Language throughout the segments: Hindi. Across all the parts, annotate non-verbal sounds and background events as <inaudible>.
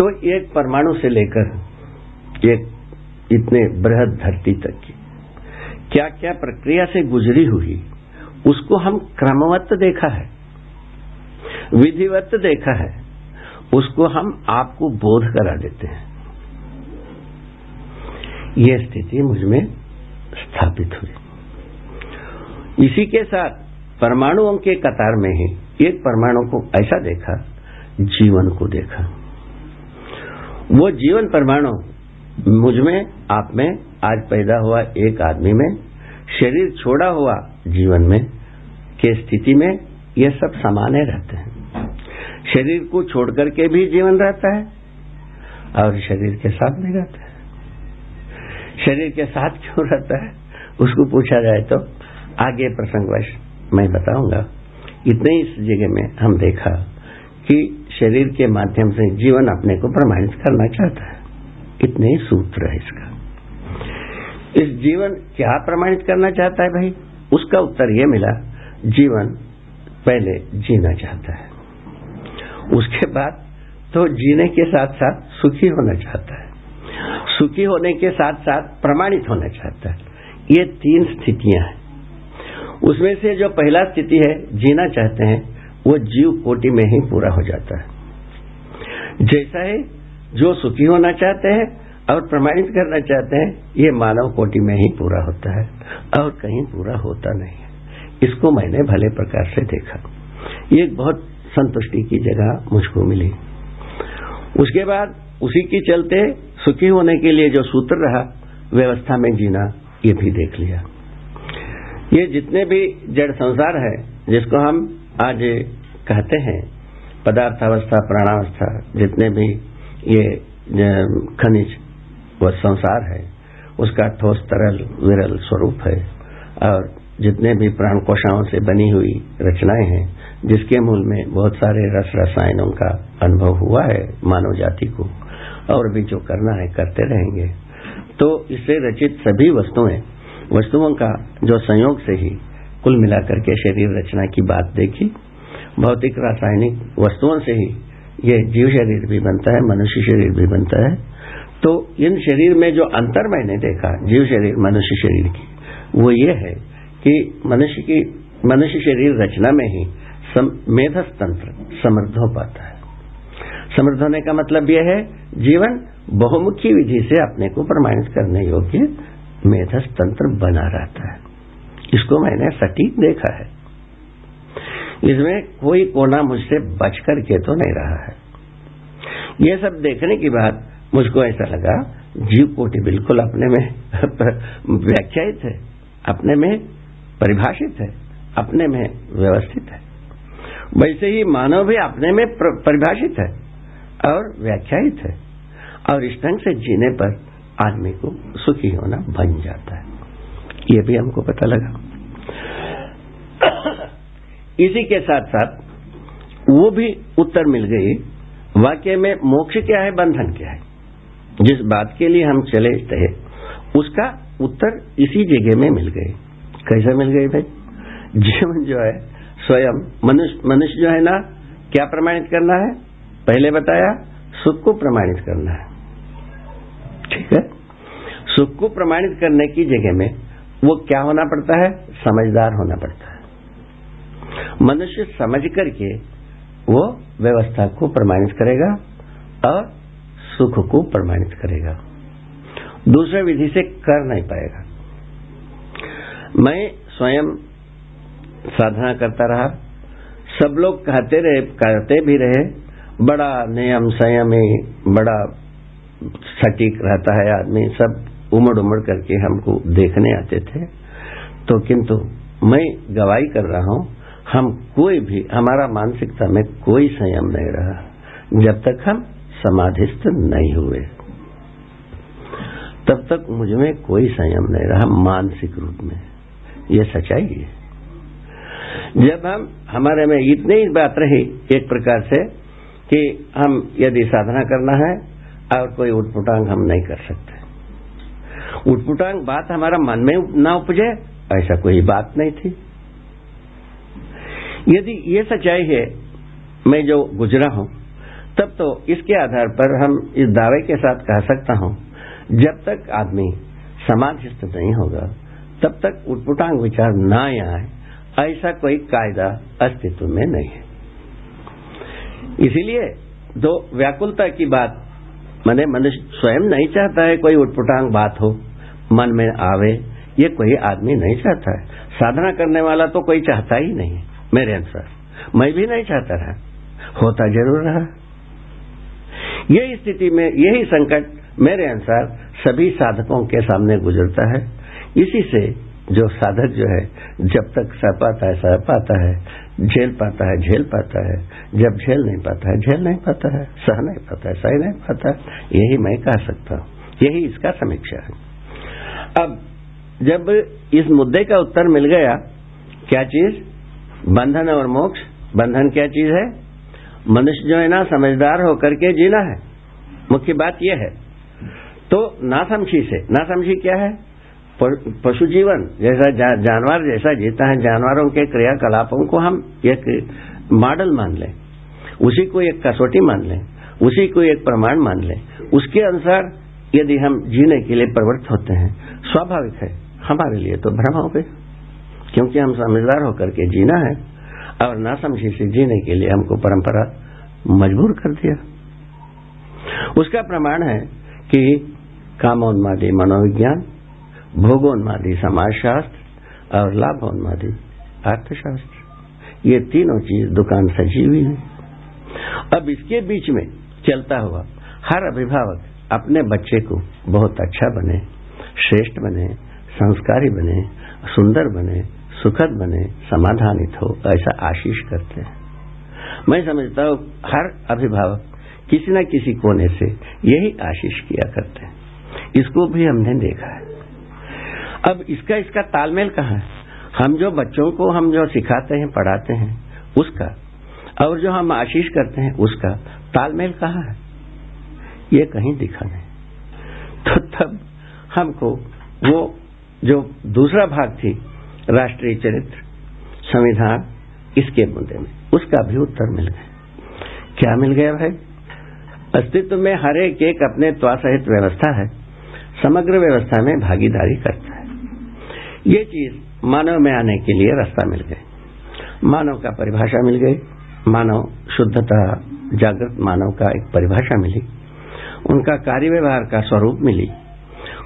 तो एक परमाणु से लेकर एक इतने बृहद धरती तक की क्या क्या प्रक्रिया से गुजरी हुई, उसको हम क्रमवत देखा है, विधिवत देखा है, उसको हम आपको बोध करा देते हैं। यह स्थिति मुझमें स्थापित हुई। इसी के साथ परमाणुओं के कतार में ही एक परमाणु को ऐसा देखा, जीवन को देखा। वो जीवन परमाणु मुझमें आप में, आज पैदा हुआ एक आदमी में, शरीर छोड़ा हुआ जीवन में, के स्थिति में ये सब समाने रहते हैं। शरीर को छोड़ करके भी जीवन रहता है और शरीर के साथ नहीं रहता है। शरीर के साथ क्यों रहता है? उसको पूछा जाए तो आगे प्रसंगवश मैं बताऊँगा। इतने इस जगह में हम देखा कि शरीर के माध्यम से जीवन अपने को प्रमाणित करना चाहता है। इतने सूत्र है इसका। इस जीवन क्या प्रमाणित करना चाहता है भाई? उसका उत्तर यह मिला, जीवन पहले जीना चाहता है। उसके बाद तो जीने के साथ साथ सुखी होना चाहता है। सुखी होने के साथ साथ प्रमाणित होना चाहता है। ये तीन स्थितियाँ हैं। उसमें से जो पहला स्थिति है, जीना चाहते हैं वो जीव कोटि में ही पूरा हो जाता है। जैसा है, जो सुखी होना चाहते हैं और प्रमाणित करना चाहते हैं, ये मानव कोटि में ही पूरा होता है और कहीं पूरा होता नहीं है। इसको मैंने भले प्रकार से देखा। ये बहुत संतुष्टि की जगह मुझको मिली। उसके बाद उसी के चलते सुखी होने के लिए जो सूत्र रहा, व्यवस्था में जीना, ये भी देख लिया। ये जितने भी जड़ संसार है, जिसको हम आज कहते हैं, पदार्थावस्था, प्राणावस्था, जितने भी ये खनिज व संसार है, उसका ठोस, तरल, विरल स्वरूप है। और जितने भी प्राण कोशाओं से बनी हुई रचनाएँ हैं, जिसके मूल में बहुत सारे रस रसायनों का अनुभव हुआ है मानव जाति को, और भी जो करना है, करते रहेंगे। तो इससे रचित सभी वस्तुएँ, वस्तुओं का जो संयोग से ही कुल मिलाकर के शरीर रचना की बात देखी भौतिक रासायनिक वस्तुओं से ही ये जीव शरीर भी बनता है, मनुष्य शरीर भी बनता है। तो इन शरीर में जो अंतर मैंने देखा, जीव शरीर, मनुष्य शरीर की, वो ये है कि मनुष्य की, मनुष्य शरीर रचना में ही मेधस तंत्र समृद्ध हो पाता है। समृद्ध होने का मतलब यह है, जीवन बहुमुखी विधि से अपने को प्रमाणित करने योग्य मेधस तंत्र बना रहता है। इसको मैंने सटीक देखा है। इसमें कोई कोना मुझसे बच करके तो नहीं रहा है। ये सब देखने के बाद मुझको ऐसा लगा, जीव कोटि बिल्कुल अपने में <laughs> व्याख्यायित है, अपने में परिभाषित है, अपने में व्यवस्थित है। वैसे ही मानव भी अपने में परिभाषित है और व्याख्यायित है और इस ढंग से जीने पर आदमी को सुखी होना बन जाता है। ये भी हमको पता लगा। इसी के साथ साथ वो भी उत्तर मिल गई, वाक्य में मोक्ष क्या है, बंधन क्या है? जिस बात के लिए हम चले थे, उसका उत्तर इसी जगह में मिल गए कैसे मिल गए भाई? जीवन जो है, स्वयं, मनुष्य मनुष्य जो है ना, क्या प्रमाणित करना है? पहले बताया, सुख को प्रमाणित करना है। ठीक है? सुख को प्रमाणित करने की जगह में वो क्या होना पड़ता है? समझदार होना पड़ता है। मनुष्य समझ करके वो व्यवस्था को प्रमाणित करेगा और सुख को प्रमाणित करेगा। दूसरे विधि से कर नहीं पाएगा। मैं स्वयं साधना करता रहा। सब लोग कहते रहे, कहते भी रहे, बड़ा नियम संयमी बड़ा सटीक रहता है आदमी। सब उमड़ उमड़ करके हमको देखने आते थे। तो किंतु मैं गवाही कर रहा हूँ हम कोई भी, हमारा मानसिकता में कोई संयम नहीं रहा, जब तक हम समाधिस्थ नहीं हुए। तब तक मुझमें कोई संयम नहीं रहा मानसिक रूप में। ये सच्चाई है। जब हम, हमारे में इतनी ही बात रही एक प्रकार से कि हम यदि साधना करना है और कोई उठपुटांग हम नहीं कर सकते। उठपुटांग बात हमारा मन में ना उपजे, ऐसा कोई बात नहीं थी। यदि ये सच्चाई है, मैं जो गुजरा हूँ, तब तो इसके आधार पर हम इस दावे के साथ कह सकता हूँ, जब तक आदमी समाधिस्थ नहीं होगा, तब तक उटपुटांग विचार ना आए, ऐसा कोई कायदा अस्तित्व में नहीं है। इसीलिए दो व्याकुलता की बात, मैंने मनुष्य स्वयं नहीं चाहता है कोई उटपुटांग बात हो, मन में आवे, ये कोई आदमी नहीं चाहता है। साधना करने वाला तो कोई चाहता ही नहीं। मेरे अनुसार। मैं भी नहीं चाहता रहा। होता ज़रूर रहा। यही स्थिति में, यही संकट मेरे अनुसार सभी साधकों के सामने गुजरता है। इसी से जो साधक जो है, जब तक सह पाता है, सह पाता है, झेल पाता है, झेल पाता है। जब झेल नहीं पाता है, झेल नहीं पाता है, सह नहीं पाता है, सह नहीं पाता यही मैं कह सकता हूँ। यही इसका समीक्षा है। अब जब इस मुद्दे का उत्तर मिल गया, क्या चीज़? बंधन और मोक्ष। बंधन क्या चीज़ है? मनुष्य जो है ना समझदार होकर के जीना है। मुख्य बात यह है। तो नासमझी से नासमझी क्या है? पशु जीवन जैसा जा, जानवर जैसा जीता है जानवरों के क्रियाकलापों को हम एक मॉडल मान लें। उसी को एक कसौटी मान लें उसी को एक प्रमाण मान लें। उसके अनुसार यदि हम जीने के लिए प्रवृत्त होते हैं स्वाभाविक है हमारे लिए तो भ्रम हो गए क्योंकि हम समझदार होकर के जीना है और ना नासमझी से जीने के लिए हमको परंपरा मजबूर कर दिया। उसका प्रमाण है कि कामोन्मादी मनोविज्ञान, भोगोन्मादी समाजशास्त्र और लाभोन्मादी अर्थशास्त्र, ये तीनों चीज़ दुकान सजी हुई है। अब इसके बीच में चलता हुआ हर अभिभावक अपने बच्चे को बहुत अच्छा बने, श्रेष्ठ बने, संस्कारी बने, सुंदर बने सुखद बने, समाधानित हो, ऐसा आशीष करते हैं। मैं समझता हूँ, हर अभिभावक किसी न किसी कोने से यही आशीष किया करते हैं। इसको भी हमने देखा है। अब इसका इसका तालमेल कहाँ है? हम जो बच्चों को हम जो सिखाते हैं, पढ़ाते हैं, उसका और जो हम आशीष करते हैं, उसका तालमेल कहाँ है? ये कहीं दिखा नहीं। तो तब हमको वो जो दूसरा भाग थी राष्ट्रीय चरित्र, संविधान, इसके मुद्दे में। उसका भी उत्तर मिल गया। क्या मिल गया भाई? अस्तित्व में हर एक एक अपने त्वासहित व्यवस्था है, समग्र व्यवस्था में भागीदारी करता है। ये चीज़ मानव में आने के लिए रास्ता मिल गई मानव का परिभाषा मिल गई। मानव शुद्धता, जागृत मानव का एक परिभाषा मिली। उनका कार्य व्यवहार का स्वरूप मिली।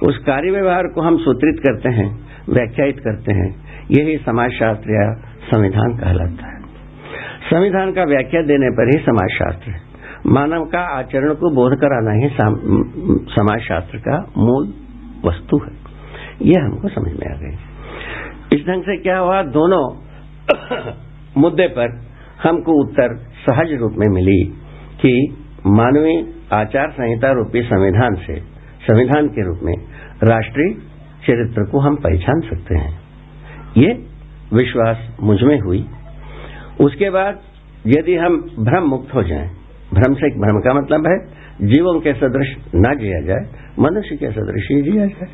उस कार्य व्यवहार को हम सूत्रित करते हैं, व्याख्यायित करते हैं। यही समाजशास्त्र या संविधान कहलाता है। संविधान का व्याख्या देने पर ही समाजशास्त्र है। मानव का आचरण को बोध कराना ही समाजशास्त्र का मूल वस्तु है। यह हमको समझ में आ गई। इस ढंग से क्या हुआ? दोनों <coughs> मुद्दे पर हमको उत्तर सहज रूप में मिली कि मानवीय आचार संहिता रूपी संविधान से, संविधान के रूप में राष्ट्रीय चरित्र को हम पहचान सकते हैं। ये विश्वास मुझमें हुई। उसके बाद यदि हम भ्रम मुक्त हो जाएँ, भ्रम से भ्रम का मतलब है, जीवों के सदृश न जिया जाए, मनुष्य के सदृश ही जिया जाए।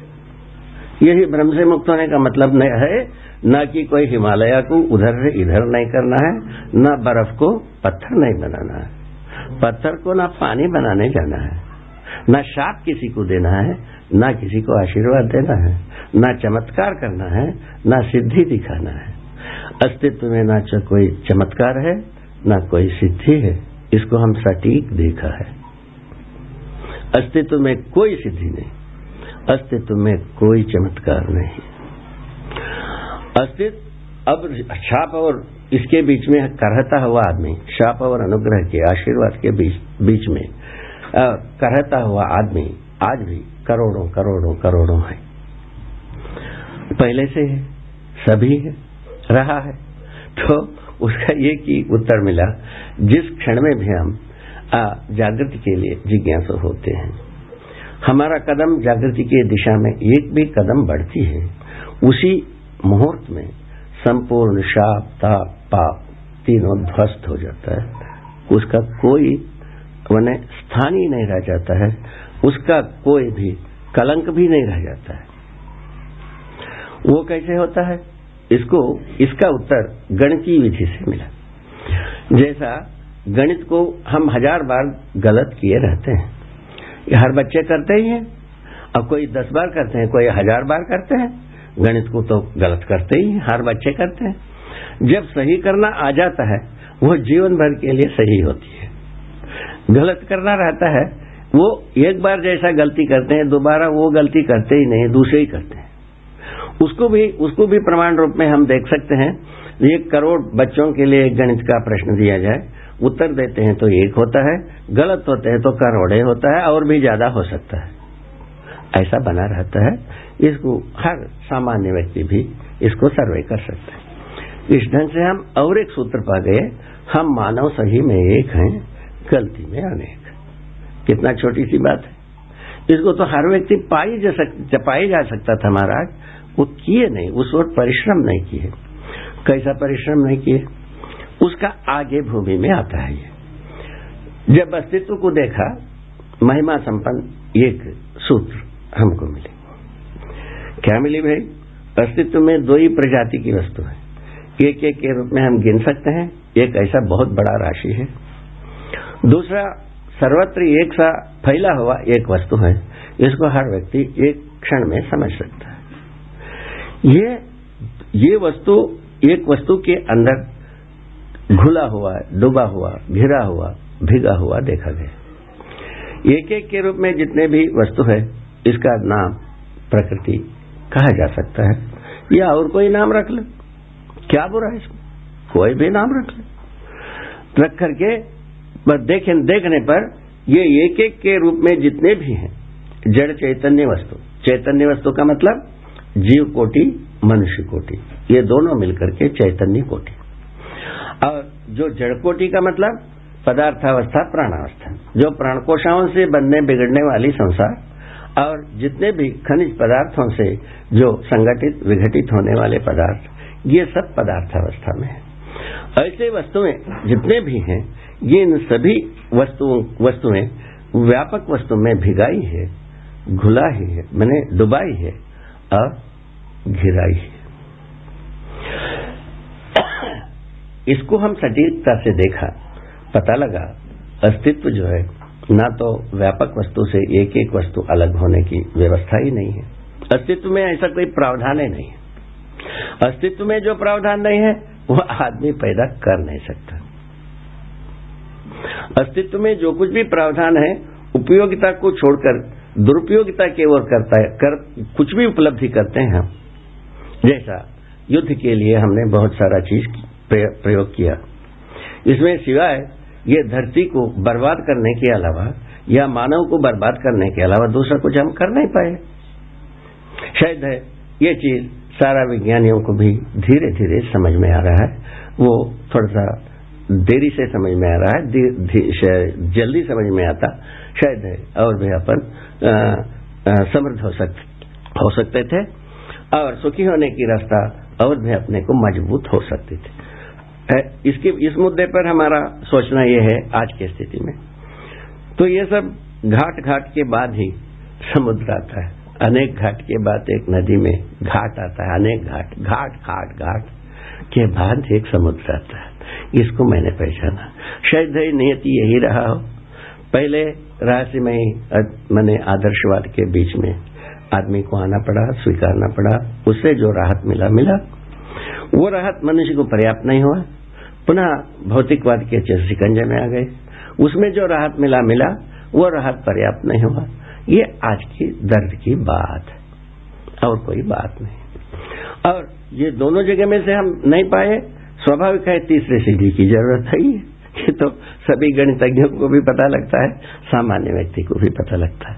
यही भ्रम से मुक्त होने का मतलब नहीं है, न कि कोई हिमालय को उधर से इधर नहीं करना है, न बर्फ़ को पत्थर नहीं बनाना है। पत्थर को न पानी बनाने जाना है। न शाप किसी को देना है न किसी को आशीर्वाद देना है न चमत्कार करना है न सिद्धि दिखाना है। अस्तित्व में न कोई चमत्कार है न कोई सिद्धि है इसको हम सटीक देखा है। अस्तित्व में कोई सिद्धि नहीं अस्तित्व में कोई चमत्कार नहीं। अस्तित्व अब छाप और इसके बीच में करहता हुआ आदमी शाप और अनुग्रह के आशीर्वाद के बीच, बीच में करहता हुआ आदमी आज भी करोड़ों करोड़ों करोड़ों है। पहले से है सभी है, रहा है। तो उसका ये की उत्तर मिला, जिस क्षण में भी हम जागृति के लिए जिज्ञासु होते हैं, हमारा कदम जागृति की दिशा में एक भी कदम बढ़ती है, उसी मुहूर्त में संपूर्ण शाप, ताप, पाप तीनों ध्वस्त हो जाता है। उसका कोई स्थान ही नहीं रह जाता है, उसका कोई भी कलंक भी नहीं रह जाता है। वो कैसे होता है? इसको, इसका उत्तर गणकीय विधि से मिला। जैसा गणित को हम हज़ार बार गलत किए रहते हैं हर बच्चे करते ही हैं, अब कोई दस बार करते हैं, कोई हज़ार बार करते हैं, गणित को तो गलत करते ही हैं, हर बच्चे करते हैं। जब सही करना आ जाता है, वो जीवन भर के लिए सही होती है। गलत करना रहता है, वो एक बार जैसा गलती करते हैं, दोबारा वो गलती करते ही नहीं, दूसरे ही करते हैं। उसको भी उसको भी प्रमाण रूप में हम देख सकते हैं एक करोड़ बच्चों के लिए एक गणित का प्रश्न दिया जाए, उत्तर देते हैं तो एक होता है, गलत होते हैं तो करोड़े होता है, और भी ज़्यादा हो सकता है। ऐसा बना रहता है, इसको हर सामान्य व्यक्ति भी इसको सर्वे कर सकते हैं। इस ढंग से हम और एक सूत्र पा गए, हम मानव सही में एक हैं। गलती में अनेक। कितना छोटी सी बात है। इसको तो हर व्यक्ति पाई जा सक पाई जा सकता था महाराज। वो किए नहीं, उस वक्त परिश्रम नहीं किए। कैसा परिश्रम नहीं किए? उसका आगे भूमि में आता है ये। जब अस्तित्व को देखा, महिमा संपन्न, एक सूत्र हमको मिले। क्या मिली भाई? अस्तित्व में दो ही प्रजाति की वस्तु है। एक एक के रूप में हम गिन सकते हैं। एक ऐसा बहुत बड़ा राशि है। दूसरा, सर्वत्र एक सा फैला हुआ एक वस्तु है, इसको हर व्यक्ति एक क्षण में समझ सकता है। ये ये वस्तु एक वस्तु के अंदर घुला हुआ, डूबा हुआ, घिरा हुआ, भिगा हुआ देखा गया। एक एक के रूप में जितने भी वस्तु है, इसका नाम प्रकृति कहा जा सकता है। या और कोई नाम रख ले। क्या बुरा है इसमें कोई भी नाम रख ले। रख करके बस देखें, देखने पर ये एक एक के रूप में जितने भी हैं, जड़ चैतन्य वस्तु। चैतन्य वस्तु का मतलब जीव कोटि, मनुष्य कोटि। ये दोनों मिलकर के चैतन्य कोटि। और जो जड़ कोटि का मतलब पदार्थावस्था, प्राणावस्था। जो प्राणकोशाओं से बनने, बिगड़ने वाली संसार और जितने भी खनिज पदार्थों से जो संगठित, विघटित होने वाले पदार्थ, ये सब पदार्थावस्था में है। ऐसे वस्तुएँ जितने भी हैं, ये इन सभी वस्तुओं वस्तुएँ व्यापक वस्तु में भिगाई है घुला ही है मैंने डुबाई है और घिराई है। इसको हम सटीकता से देखा, पता लगा, अस्तित्व जो है, ना तो व्यापक वस्तु से एक एक वस्तु अलग होने की व्यवस्था ही नहीं है। अस्तित्व में ऐसा कोई प्रावधान ही नहीं है। अस्तित्व में जो प्रावधान नहीं है वह आदमी पैदा कर नहीं सकता। अस्तित्व में जो कुछ भी प्रावधान है, उपयोगिता को छोड़कर, दुरुपयोगिता की ओर करता है, कर, कुछ भी उपलब्धि करते हैं हम। जैसा युद्ध के लिए हमने बहुत सारा चीज़ प्रयोग किया। इसमें सिवाय ये धरती को बर्बाद करने के अलावा, या मानव को बर्बाद करने के अलावा दूसरा कुछ हम कर नहीं पाए। शायद है, ये चीज़ सारा विज्ञानियों को भी धीरे धीरे समझ में आ रहा है। वो थोड़ा सा देरी से समझ में आ रहा है जल्दी समझ में आता, शायद और भी अपन समृद्ध हो सकते हो सकते थे और सुखी होने की रास्ता और भी अपने को मज़बूत हो सकती थी। इसके, इस मुद्दे पर हमारा सोचना यह है आज की स्थिति में। तो ये सब घाट घाट के बाद ही समुद्र आता है। अनेक घाट के बाद एक नदी में घाट आता है, अनेक घाट घाट घाट घाट के बाद एक समुद्र आता है। इसको मैंने पहचाना। शायद नियति यही रहा हो। पहले रहस्यमय मैंने आदर्शवाद के बीच में आदमी को आना पड़ा, स्वीकारना पड़ा उससे जो राहत मिला मिला। वो राहत मनुष्य को पर्याप्त नहीं हुआ। पुनः भौतिकवाद के शिकंजे में आ गए। उसमें जो राहत मिला मिला, वो राहत पर्याप्त नहीं हुआ। ये आज की दर्द की बात है, और कोई बात नहीं। और ये दोनों जगह में से हम नहीं पाए, स्वाभाविक है, तीसरे सीढ़ी की ज़रूरत है। ये तो सभी गणितज्ञों को भी पता लगता है, सामान्य व्यक्ति को भी पता लगता है।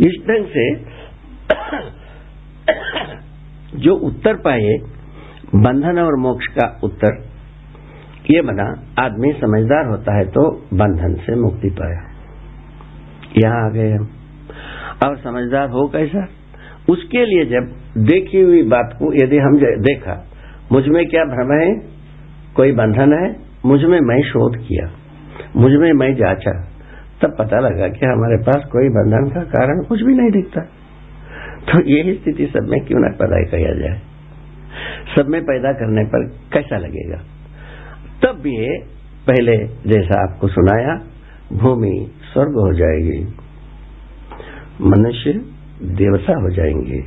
इस ढंग से <coughs> जो उत्तर पाए, बंधन और मोक्ष का उत्तर, ये बना, आदमी समझदार होता है तो बंधन से मुक्ति पाया। यहाँ आ गए हम। और समझदार हो कैसा? उसके लिए जब देखी हुई बात को यदि हम देखा मुझमें क्या भ्रम है? कोई बंधन है? मुझमें मैं शोध किया, मुझमें मैं जांचा, तब पता लगा कि हमारे पास कोई बंधन का कारण कुछ भी नहीं दिखता। तो यही स्थिति सब में क्यों न पैदा किया जाए? सब में पैदा करने पर कैसा लगेगा? तब ये पहले जैसा आपको सुनाया, भूमि स्वर्ग हो जाएगी। मनुष्य देवता हो जाएँगे।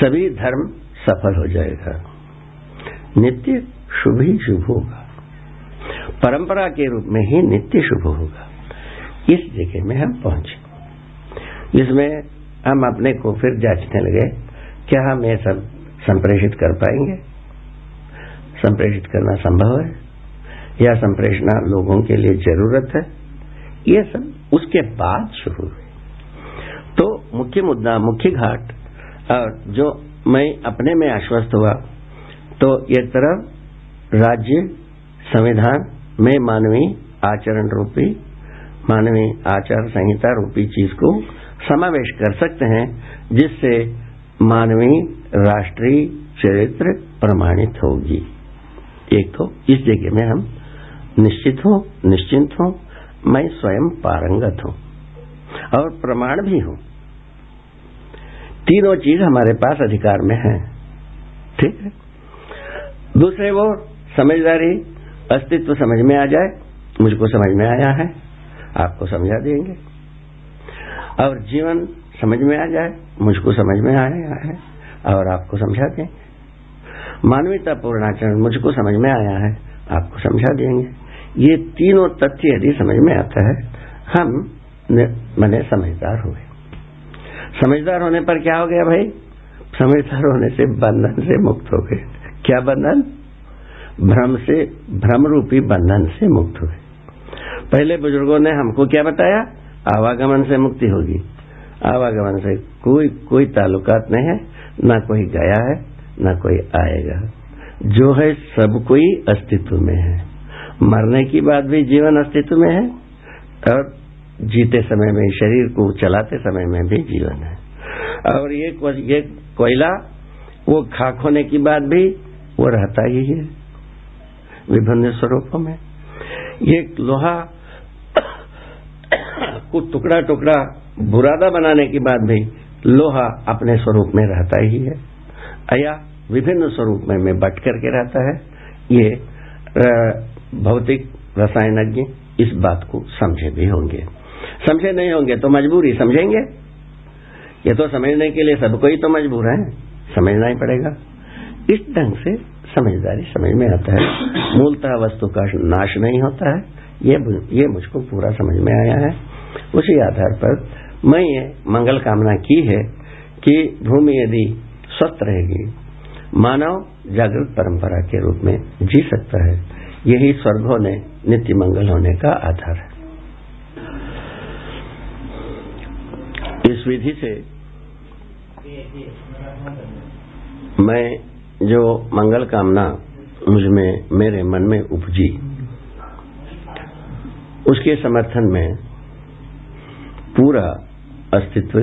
सभी धर्म सफल हो जाएगा। नित्य शुभ ही शुभ होगा। परंपरा के रूप में ही नित्य शुभ होगा। इस जगह में हम पहुँचे। इसमें हम अपने को फिर जांचने लगे, क्या हम ये सब संप्रेषित कर पाएँगे? संप्रेषित करना संभव है? या संप्रेषणा लोगों के लिए ज़रूरत है? ये सब उसके बाद शुरू तो मुख्य मुद्दा, मुख्य घाट और जो मैं अपने में आश्वस्त हुआ तो ये तरफ़ राज्य, संविधान में मानवीय आचरण रूपी, मानवीय आचार संहिता रूपी चीज़ को समावेश कर सकते हैं, जिससे मानवीय राष्ट्रीय चरित्र प्रमाणित होगी। एक तो इस जगह में हम निश्चित हूँ, निश्चिंत हूँ, मैं स्वयं पारंगत हूँ और प्रमाण भी हूँ। तीनों चीज़ हमारे पास अधिकार में है। ठीक है? दूसरे वो समझदारी, अस्तित्व समझ में आ जाए, मुझको समझ में आया है, आपको समझा देंगे। और जीवन समझ में आ जाए, मुझको समझ में आया है, और आपको समझा देंगे मानवीयता पूर्णाचरण मुझको समझ में आया है, आपको समझा देंगे। ये तीनों तथ्य यदि समझ में आता है, हम मैंने समझदार हुए। समझदार होने पर क्या हो गया भाई? समझदार होने से बंधन से मुक्त हो गए। क्या बंधन? भ्रम से भ्रम रूपी बंधन से मुक्त हो गए पहले बुज़ुर्गों ने हमको क्या बताया? आवागमन से मुक्ति होगी। आवागमन से कोई कोई ताल्लुकात नहीं है। ना कोई गया है, ना कोई आएगा। जो है सब कोई अस्तित्व में है। मरने की बाद भी जीवन अस्तित्व में है। और जीते समय में शरीर को चलाते समय में भी जीवन है। और ये ये कोयला वो खाक होने की बात भी वो रहता ही है विभिन्न स्वरूपों में। ये लोहा को टुकड़ा टुकड़ा बुरादा बनाने के बाद भी लोहा अपने स्वरूप में रहता ही है। या विभिन्न स्वरूप में, में बट करके रहता है। ये भौतिक रसायनज्ञ इस बात को समझे भी होंगे। समझे नहीं होंगे तो मजबूरी समझेंगे। ये तो समझने के लिए सबको ही तो मजबूर है। समझना ही पड़ेगा। इस ढंग से समझदारी समझ में आता है। मूलतः वस्तु का नाश नहीं होता है। ये ये मुझको पूरा समझ में आया है। उसी आधार पर मैं ये मंगल कामना की है कि भूमि यदि स्वस्थ रहेगी, मानव जागृत परंपरा के रूप में जी सकता है। यही स्वर्ग होने, नित्य मंगल होने का आधार है। इस विधि से मैं जो मंगल कामना मुझमें, मेरे मन में उपजी, उसके समर्थन में पूरा अस्तित्व,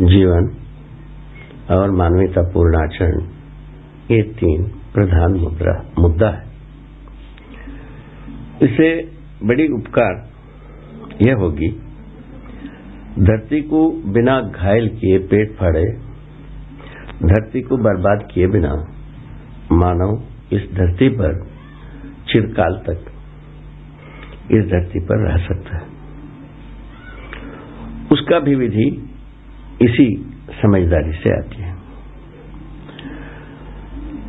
जीवन और मानवीयता पूर्ण आचरण ये तीन प्रधान मुद्रा, मुद्दा है। इससे बड़ी उपकार यह होगी धरती को बिना घायल किए पेट फाड़े, धरती को बर्बाद किए बिना मानव इस धरती पर चिरकाल तक इस धरती पर रह सकता है। उसका भी विधि इसी समझदारी से आती है।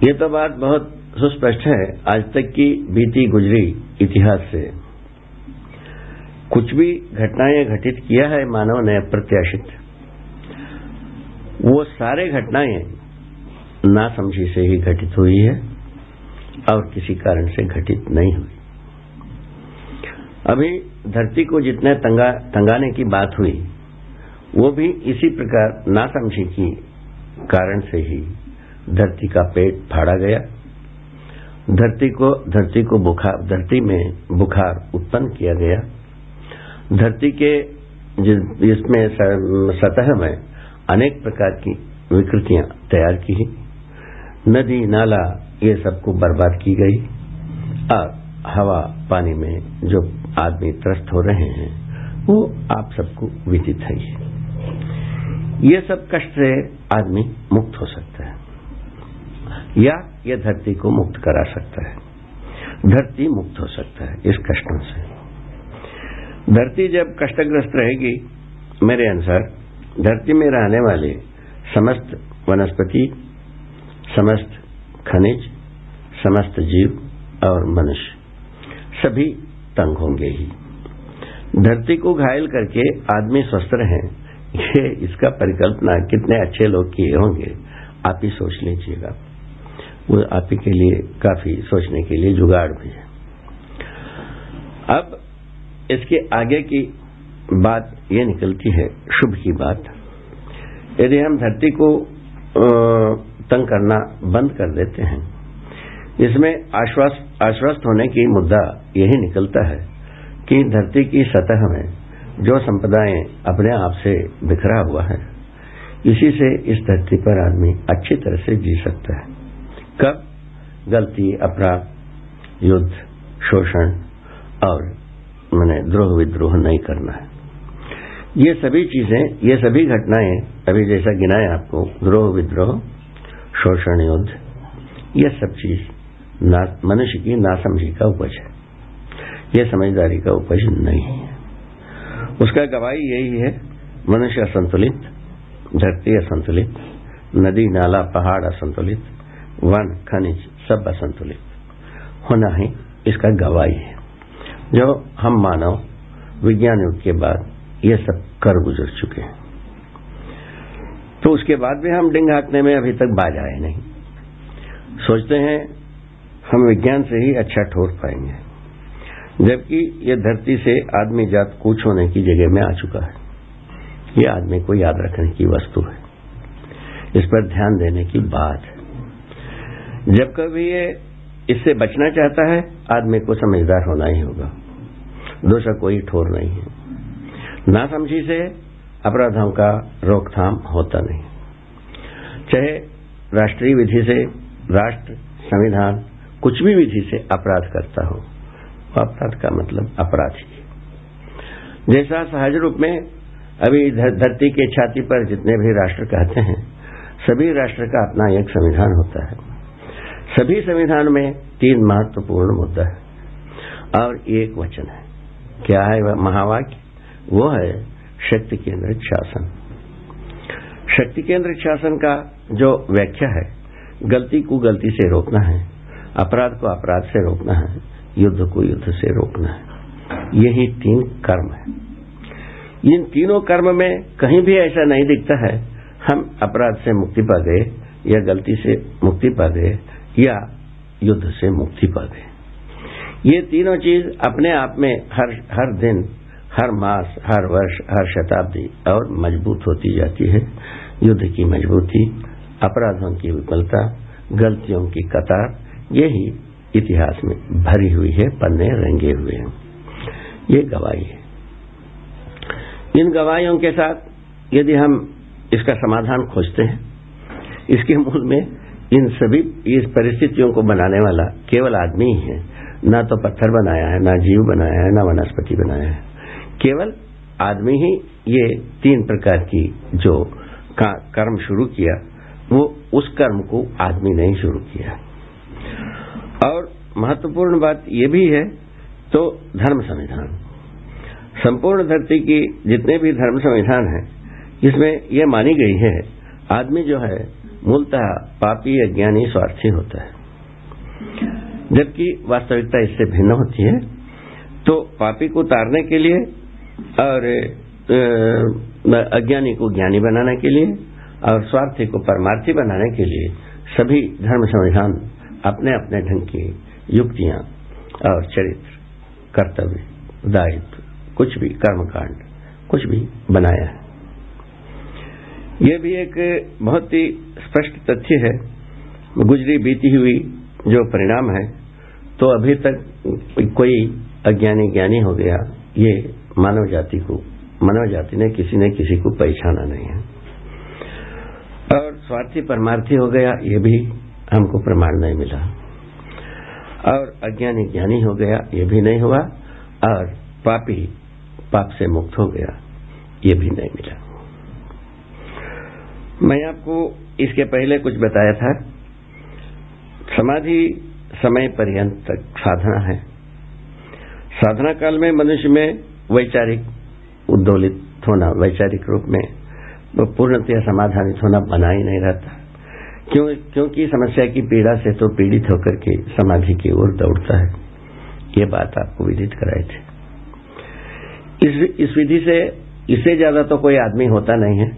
ये तो बात बहुत सुस्पष्ट है। आज तक की बीती गुजरी इतिहास से कुछ भी घटनाएँ घटित किया है मानव ने अप्रत्याशित। वो सारे घटनाएँ ना समझी से ही घटित हुई है, और किसी कारण से घटित नहीं हुई। अभी धरती को जितने तंगा, तंगाने की बात हुई, वो भी इसी प्रकार ना समझी की कारण से ही धरती का पेट फाड़ा गया। धरती को धरती को बुखार, धरती में बुखार उत्पन्न किया गया। धरती के जिसमें सतह में अनेक प्रकार की विकृतियाँ तैयार की नदी, नाला, ये सबको बर्बाद की गई। और हवा, पानी में जो आदमी त्रस्त हो रहे हैं, वो आप सबको विदित है ये। सब कष्ट से आदमी मुक्त हो सकता है। या ये धरती को मुक्त करा सकता है। धरती मुक्त हो सकता है इस कष्टों से। धरती जब कष्टग्रस्त रहेगी, मेरे अनुसार, धरती में रहने वाले समस्त वनस्पति, समस्त खनिज, समस्त जीव और मनुष्य सभी तंग होंगे ही। धरती को घायल करके आदमी स्वस्थ रहे, ये इसका परिकल्पना कितने अच्छे लोग किए होंगे, आप ही सोच लीजिएगा। वो आप ही के लिए, काफ़ी सोचने के लिए जुगाड़ भी है। अब इसके आगे की बात ये निकलती है, शुभ की बात। यदि हम धरती को तंग करना बंद कर देते हैं, इसमें आश्वस्त आश्वस्त होने की मुद्दा यही निकलता है कि धरती की सतह में जो संपदाएँ अपने आप से बिखरा हुआ है, इसी से इस धरती पर आदमी अच्छी तरह से जी सकता है। कब? गलती, अपराध, युद्ध, शोषण और मैंने द्रोह विद्रोह नहीं करना है। ये सभी चीज़ें, ये सभी घटनाएँ, अभी जैसा गिनाए आपको, द्रोह विद्रोह, शोषण युद्ध, ये सब चीज़ मनुष्य की नासमझी का उपज है। यह समझदारी का उपज नहीं है। उसका गवाही यही है, मनुष्य असंतुलित, धरती असंतुलित, नदी, नाला, पहाड़ असंतुलित, वन, खनिज, सब असंतुलित। होना ही इसका गवाही है। जो हम मानव विज्ञान युग के बाद ये सब कर गुजर चुके हैं तो उसके बाद भी हम डिंग हाकने में अभी तक बाज आए नहीं। सोचते हैं, हम विज्ञान से ही अच्छा ठोर पाएँगे। जबकि ये धरती से आदमी जात कूच होने की जगह में आ चुका है। ये आदमी को याद रखने की वस्तु है। इस पर ध्यान देने की बात है। जब कभी ये इससे बचना चाहता है, आदमी को समझदार होना ही होगा। दूसरा कोई ठोर नहीं है। ना समझी से अपराधों का रोकथाम होता नहीं। चाहे राष्ट्रीय विधि से, राष्ट्र संविधान, कुछ भी विधि से अपराध करता हो अपराध का मतलब अपराधी जैसा सहज रूप में अभी धरती के छाती पर जितने भी राष्ट्र कहते हैं, सभी राष्ट्र का अपना एक संविधान होता है। सभी संविधान में तीन महत्वपूर्ण मुद्दा है और एक वचन है। क्या है महावाक्य? वो है शक्ति केंद्रित शासन। शक्ति केंद्रित शासन का जो व्याख्या है, गलती को गलती से रोकना है, अपराध को अपराध से रोकना है, युद्ध को युद्ध से रोकना है, यही तीन कर्म है। इन तीनों कर्म में कहीं भी ऐसा नहीं दिखता है, हम अपराध से मुक्ति पा गए या गलती से मुक्ति पा गए या युद्ध से मुक्ति पा गए ये तीनों चीज़ अपने आप में हर हर दिन, हर मास, हर वर्ष, हर शताब्दी और मज़बूत होती जाती है। युद्ध की मजबूती, अपराधों की विफलता गलतियों की कतार, यही इतिहास में भरी हुई है, पन्ने रंगे हुए हैं। ये गवाही है। इन गवाहियों के साथ यदि हम इसका समाधान खोजते हैं, इसके मूल में इन सभी, इस परिस्थितियों को बनाने वाला केवल आदमी ही है। ना तो पत्थर बनाया है, ना जीव बनाया है, ना वनस्पति बनाया है। केवल आदमी ही ये तीन प्रकार की जो कर्म शुरू किया, वो उस कर्म को आदमी ने ही शुरू किया। और महत्वपूर्ण बात यह भी है तो धर्म संविधान। संपूर्ण धरती की जितने भी धर्म संविधान हैं, इसमें यह मानी गई है, आदमी जो है, मूलतः पापी अज्ञानी स्वार्थी होता है। जबकि वास्तविकता इससे भिन्न होती है। तो पापी को उतारने के लिए और अज्ञानी को ज्ञानी बनाने के लिए और स्वार्थी को परमार्थी बनाने के लिए सभी धर्म संविधान अपने अपने ढंग की युक्तियाँ और चरित्र, कर्तव्य, दायित्व, कुछ भी कर्मकांड, कुछ भी बनाया है। यह भी एक बहुत ही स्पष्ट तथ्य है। गुजरी बीती हुई जो परिणाम है तो अभी तक कोई अज्ञानी ज्ञानी हो गया, ये मानव जाति को, मानव जाति ने किसी ने किसी को पहचाना नहीं है। और स्वार्थी परमार्थी हो गया, ये भी हमको प्रमाण नहीं मिला। और अज्ञानी ज्ञानी हो गया, ये भी नहीं हुआ, और पापी पाप से मुक्त हो गया, ये भी नहीं मिला। मैं आपको इसके पहले कुछ बताया था समाधि समय पर्यंत तक साधना है। साधना काल में मनुष्य में वैचारिक उद्दोलित होना वैचारिक रूप में वो पूर्णतया समाधानित होना बना ही नहीं रहता। क्यों क्योंकि समस्या की पीड़ा से तो पीड़ित होकर के समाधि की ओर दौड़ता है। ये बात आपको विदित कराई थी। इस, इस विधि से इससे ज़्यादा तो कोई आदमी होता नहीं है।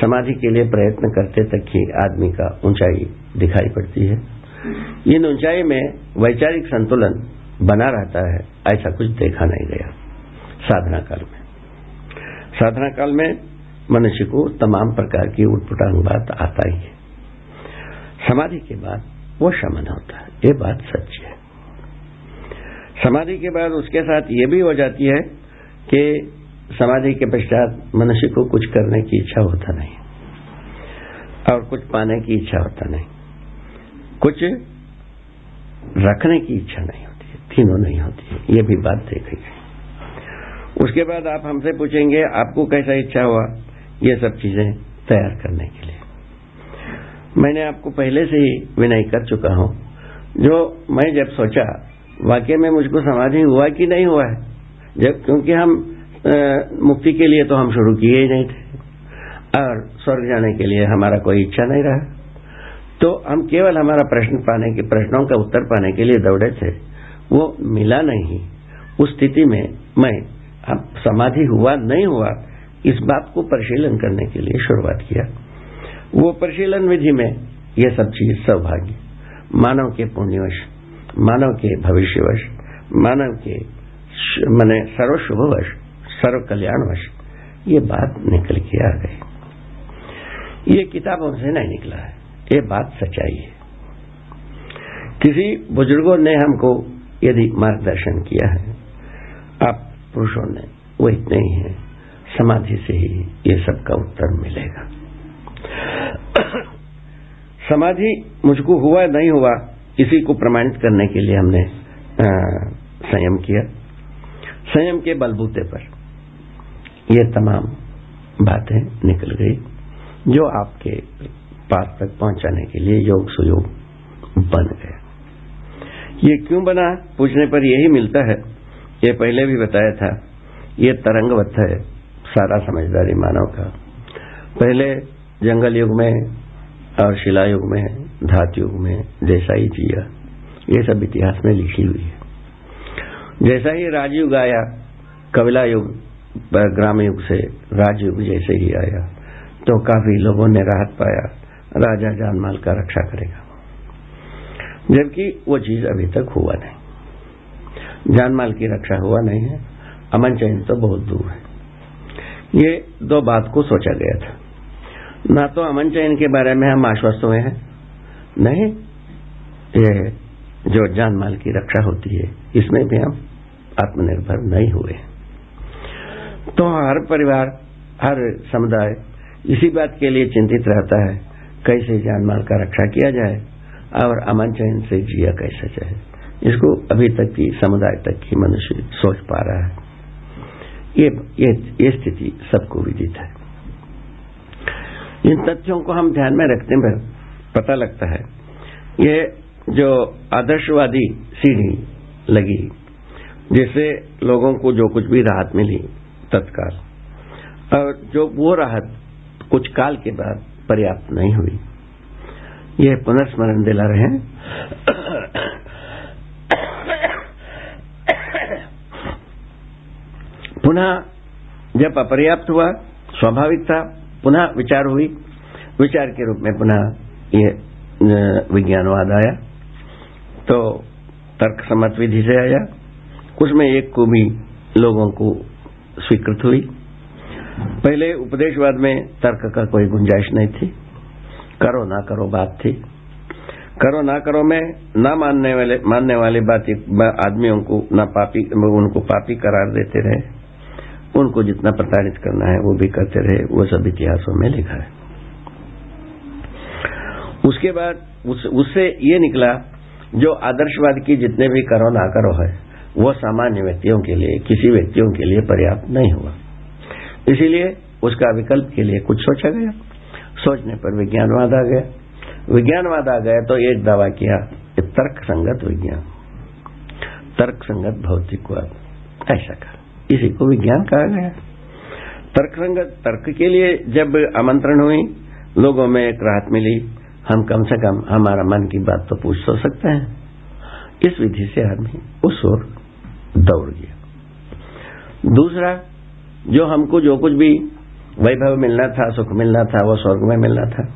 समाधि के लिए प्रयत्न करते तक ही आदमी का ऊंचाई दिखाई पड़ती है। इन ऊंचाई में वैचारिक संतुलन बना रहता है, ऐसा कुछ देखा नहीं गया साधना काल में। साधना काल में मनुष्य को तमाम प्रकार की उठपुटांग बात आता ही है। समाधि के बाद वो शमन होता है, ये बात सच है। समाधि के बाद उसके साथ ये भी हो जाती है कि समाधि के पश्चात मनुष्य को कुछ करने की इच्छा होता नहीं और कुछ पाने की इच्छा होता नहीं। कुछ रखने की इच्छा नहीं होती है तीनों नहीं होती है ये भी बात देखी गई। उसके बाद आप हमसे पूछेंगे आपको कैसा इच्छा हुआ? ये सब चीज़ें तैयार करने के लिए। मैंने आपको पहले से ही विनय कर चुका हूँ। जो मैं जब सोचा वाकई में मुझको समाधि हुआ कि नहीं हुआ है? जब क्योंकि हम आ, मुक्ति के लिए तो हम शुरू किए ही नहीं थे। और स्वर्ग जाने के लिए हमारा कोई इच्छा नहीं रहा। तो हम केवल हमारा प्रश्न पाने के, प्रश्नों का उत्तर पाने के लिए दौड़े थे। वो मिला नहीं। उस स्थिति में मैं समाधि हुआ, नहीं हुआ, इस बात को परिशीलन करने के लिए शुरुआत किया। वो परिशीलन विधि में ये सब चीज़ सौभाग्य, मानव के पुण्यवश, मानव के भविष्यवश, मानव के मैंने सर्व शुभवश सर्व कल्याणवश ये बात निकल के आ गई। ये किताबों से नहीं निकला है। ये बात सच्चाई है। किसी बुज़ुर्गों ने हमको यदि मार्गदर्शन किया है, आप पुरुषों ने, वो इतने ही है, समाधि से ही ये सब का उत्तर मिलेगा। समाधि मुझको हुआ नहीं हुआ, इसी को प्रमाणित करने के लिए हमने संयम किया। संयम के बलबूते पर ये तमाम बातें निकल गई, जो आपके पास तक पहुँचाने के लिए योग सुयोग बन गया। ये क्यों बना? पूछने पर यही मिलता है। ये पहले भी बताया था। ये तरंगवत है, सारा समझदारी मानव का। पहले जंगल युग में और शिला युग में, धात युग में जैसा ही जिया, ये सब इतिहास में लिखी हुई है। जैसा ही राजयुग आया कविला युग, ग्राम युग से राजयुग जैसे ही आया तो काफ़ी लोगों ने राहत पाया। राजा जानमाल का रक्षा करेगा। जबकि वो चीज़ अभी तक हुआ नहीं। जानमाल की रक्षा हुआ नहीं है। अमन चैन तो बहुत दूर है। ये दो बात को सोचा गया था। ना तो अमन चयन के बारे में हम आश्वस्त हुए हैं। नहीं, ये जो जानमाल की रक्षा होती है, इसमें भी हम आत्मनिर्भर नहीं हुए तो हर परिवार, हर समुदाय इसी बात के लिए चिंतित रहता है कैसे जान माल का रक्षा किया जाए और अमन चयन से जिया कैसे जाए। इसको अभी तक की समुदाय तक की मनुष्य सोच पा रहा है। ये ये, ये स्थिति सबको विदित है। इन तथ्यों को हम ध्यान में रखने में पता लगता है। ये जो आदर्शवादी सीढ़ी लगी जिससे लोगों को जो कुछ भी राहत मिली तत्काल और जो वो राहत कुछ काल के बाद पर्याप्त नहीं हुई। यह पुनर्स्मरण दिला रहे हैं। पुनः जब अपर्याप्त हुआ, स्वाभाविक था, पुनः विचार हुई। विचार के रूप में पुनः ये विज्ञानवाद आया। तो तर्क सम्मत विधि से आया। उसमें एक को भी लोगों को स्वीकृत हुई। पहले उपदेशवाद में तर्क का कोई गुंजाइश नहीं थी। करो ना करो बात थी। करो ना करो में ना मानने वाले मानने वाले बात आदमियों को ना पापी उनको पापी करार देते रहे। उनको जितना प्रताड़ित करना है वो भी करते रहे। वो सब इतिहासों में लिखा है। उसके बाद उस, उससे ये निकला जो आदर्शवाद की जितने भी करो ना करो है वो सामान्य व्यक्तियों के लिए किसी व्यक्तियों के लिए पर्याप्त नहीं हुआ। इसीलिए उसका विकल्प के लिए कुछ सोचा गया। सोचने पर विज्ञानवाद आ गया। विज्ञानवाद आ गया तो एक दावा किया कि तर्क संगत विज्ञान। तर्क संगत भौतिकवाद। ऐसा कहा। इसी को विज्ञान कहा गया। तर्क संगत तर्क के लिए जब आमंत्रण हुई, लोगों में एक राहत मिली, हम कम से कम हमारा मन की बात तो पूछ तो सकते हैं। इस विधि से आदमी उस ओर दौड़ गया। दूसरा जो हमको जो कुछ भी वैभव मिलना था, सुख मिलना था, वो स्वर्ग में मिलना था,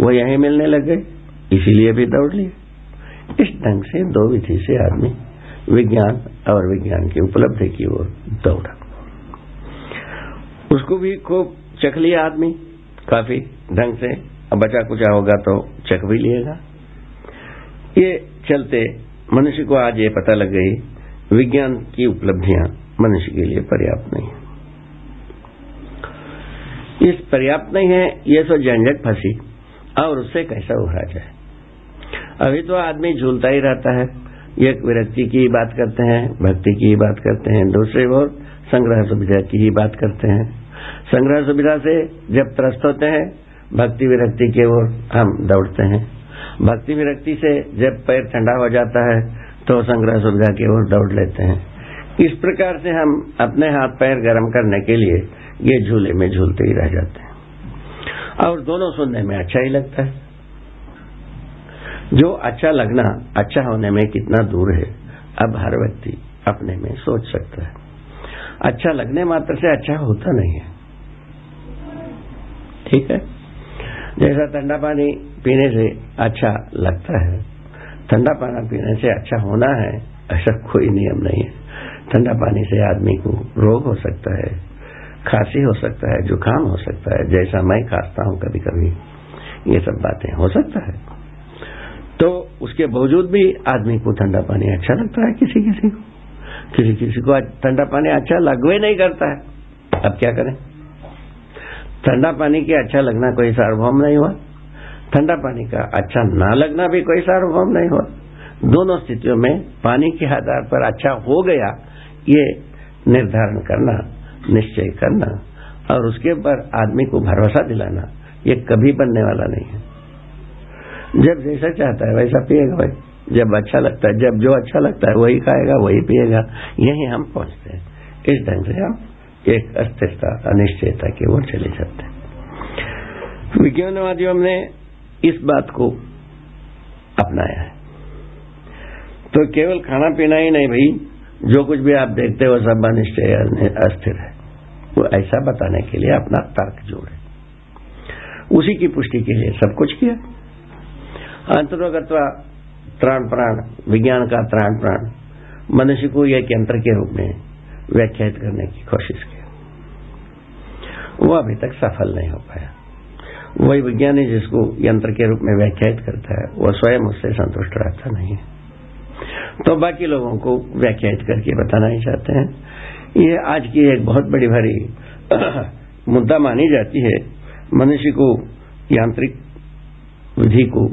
वो यहीं मिलने लग गए इसीलिए भी दौड़ लिए। इस ढंग से दो विधि से आदमी विज्ञान और विज्ञान की उपलब्धि की ओर दौड़ा। उसको भी खूब चख लिया आदमी, काफ़ी ढंग से। अब बचा कुचा होगा तो चख भी लिएगा। ये चलते मनुष्य को आज ये पता लग गई, विज्ञान की उपलब्धियाँ मनुष्य के लिए पर्याप्त नहीं है। इस पर्याप्त नहीं है, ये सो झंझट फंसी। और उससे कैसा उभरा जाए? अभी तो आदमी झूलता ही रहता है। एक विरक्ति की बात करते हैं, भक्ति की ही बात करते हैं, दूसरे ओर संग्रह सुविधा की ही बात करते हैं। संग्रह सुविधा से जब त्रस्त होते हैं, भक्ति विरक्ति की ओर हम दौड़ते हैं। भक्ति विरक्ति से जब पैर ठंडा हो जाता है तो संग्रह सुविधा की ओर दौड़ लेते हैं। इस प्रकार से हम अपने हाथ पैर गर्म करने के लिए ये झूले में झूलते ही रह जाते हैं। और दोनों सुनने में अच्छा ही लगता है। जो अच्छा लगना अच्छा होने में कितना दूर है, अब हर व्यक्ति अपने में सोच सकता है। अच्छा लगने मात्र से अच्छा होता नहीं है। ठीक है? जैसा ठंडा पानी पीने से अच्छा लगता है, ठंडा पानी पीने से अच्छा होना है, ऐसा कोई नियम नहीं है। ठंडा पानी से आदमी को रोग हो सकता है खांसी हो सकता है, जुकाम हो सकता है, जैसा मैं खांसता हूँ कभी कभी ये सब बातें हो सकता है। तो उसके बावजूद भी आदमी को ठंडा पानी अच्छा लगता है किसी किसी को। किसी किसी को ठंडा पानी अच्छा लगवे नहीं करता है। अब क्या करें? ठंडा पानी के अच्छा लगना कोई सार्वभौम नहीं हुआ। ठंडा पानी का अच्छा ना लगना भी कोई सार्वभौम नहीं हुआ। दोनों स्थितियों में पानी के आधार पर अच्छा हो गया, ये निर्धारण करना निश्चय करना और उसके ऊपर आदमी को भरोसा दिलाना, ये कभी बनने वाला नहीं है। जब जैसा चाहता है वैसा पिएगा भाई। जब अच्छा लगता है, जब जो अच्छा लगता है वही खाएगा, वही पिएगा। यही हम पहुँचते हैं। इस ढंग से हम एक अस्थिरता, अनिश्चयता की ओर चले जाते हैं। विज्ञानवादियों ने इस बात को अपनाया है। तो केवल खाना पीना ही नहीं भाई जो कुछ भी आप देखते हो, सब अनिश्चय अस्थिर है। वो ऐसा बताने के लिए अपना तर्क जोड़े। उसी की पुष्टि के लिए सब कुछ किया। अंतर्गतवा त्राण प्राण, विज्ञान का त्राण प्राण, मनुष्य को एक यंत्र के रूप में व्याख्यात करने की कोशिश की। वो अभी तक सफल नहीं हो पाया। वही विज्ञानी जिसको यंत्र के रूप में व्याख्यात करता है, वो स्वयं उससे संतुष्ट रहता नहीं है। तो बाकी लोगों को व्याख्यात करके बताना ही चाहते हैं। ये आज की एक बहुत बड़ी भारी <coughs> मुद्दा मानी जाती है। मनुष्य को यांत्रिक विधि को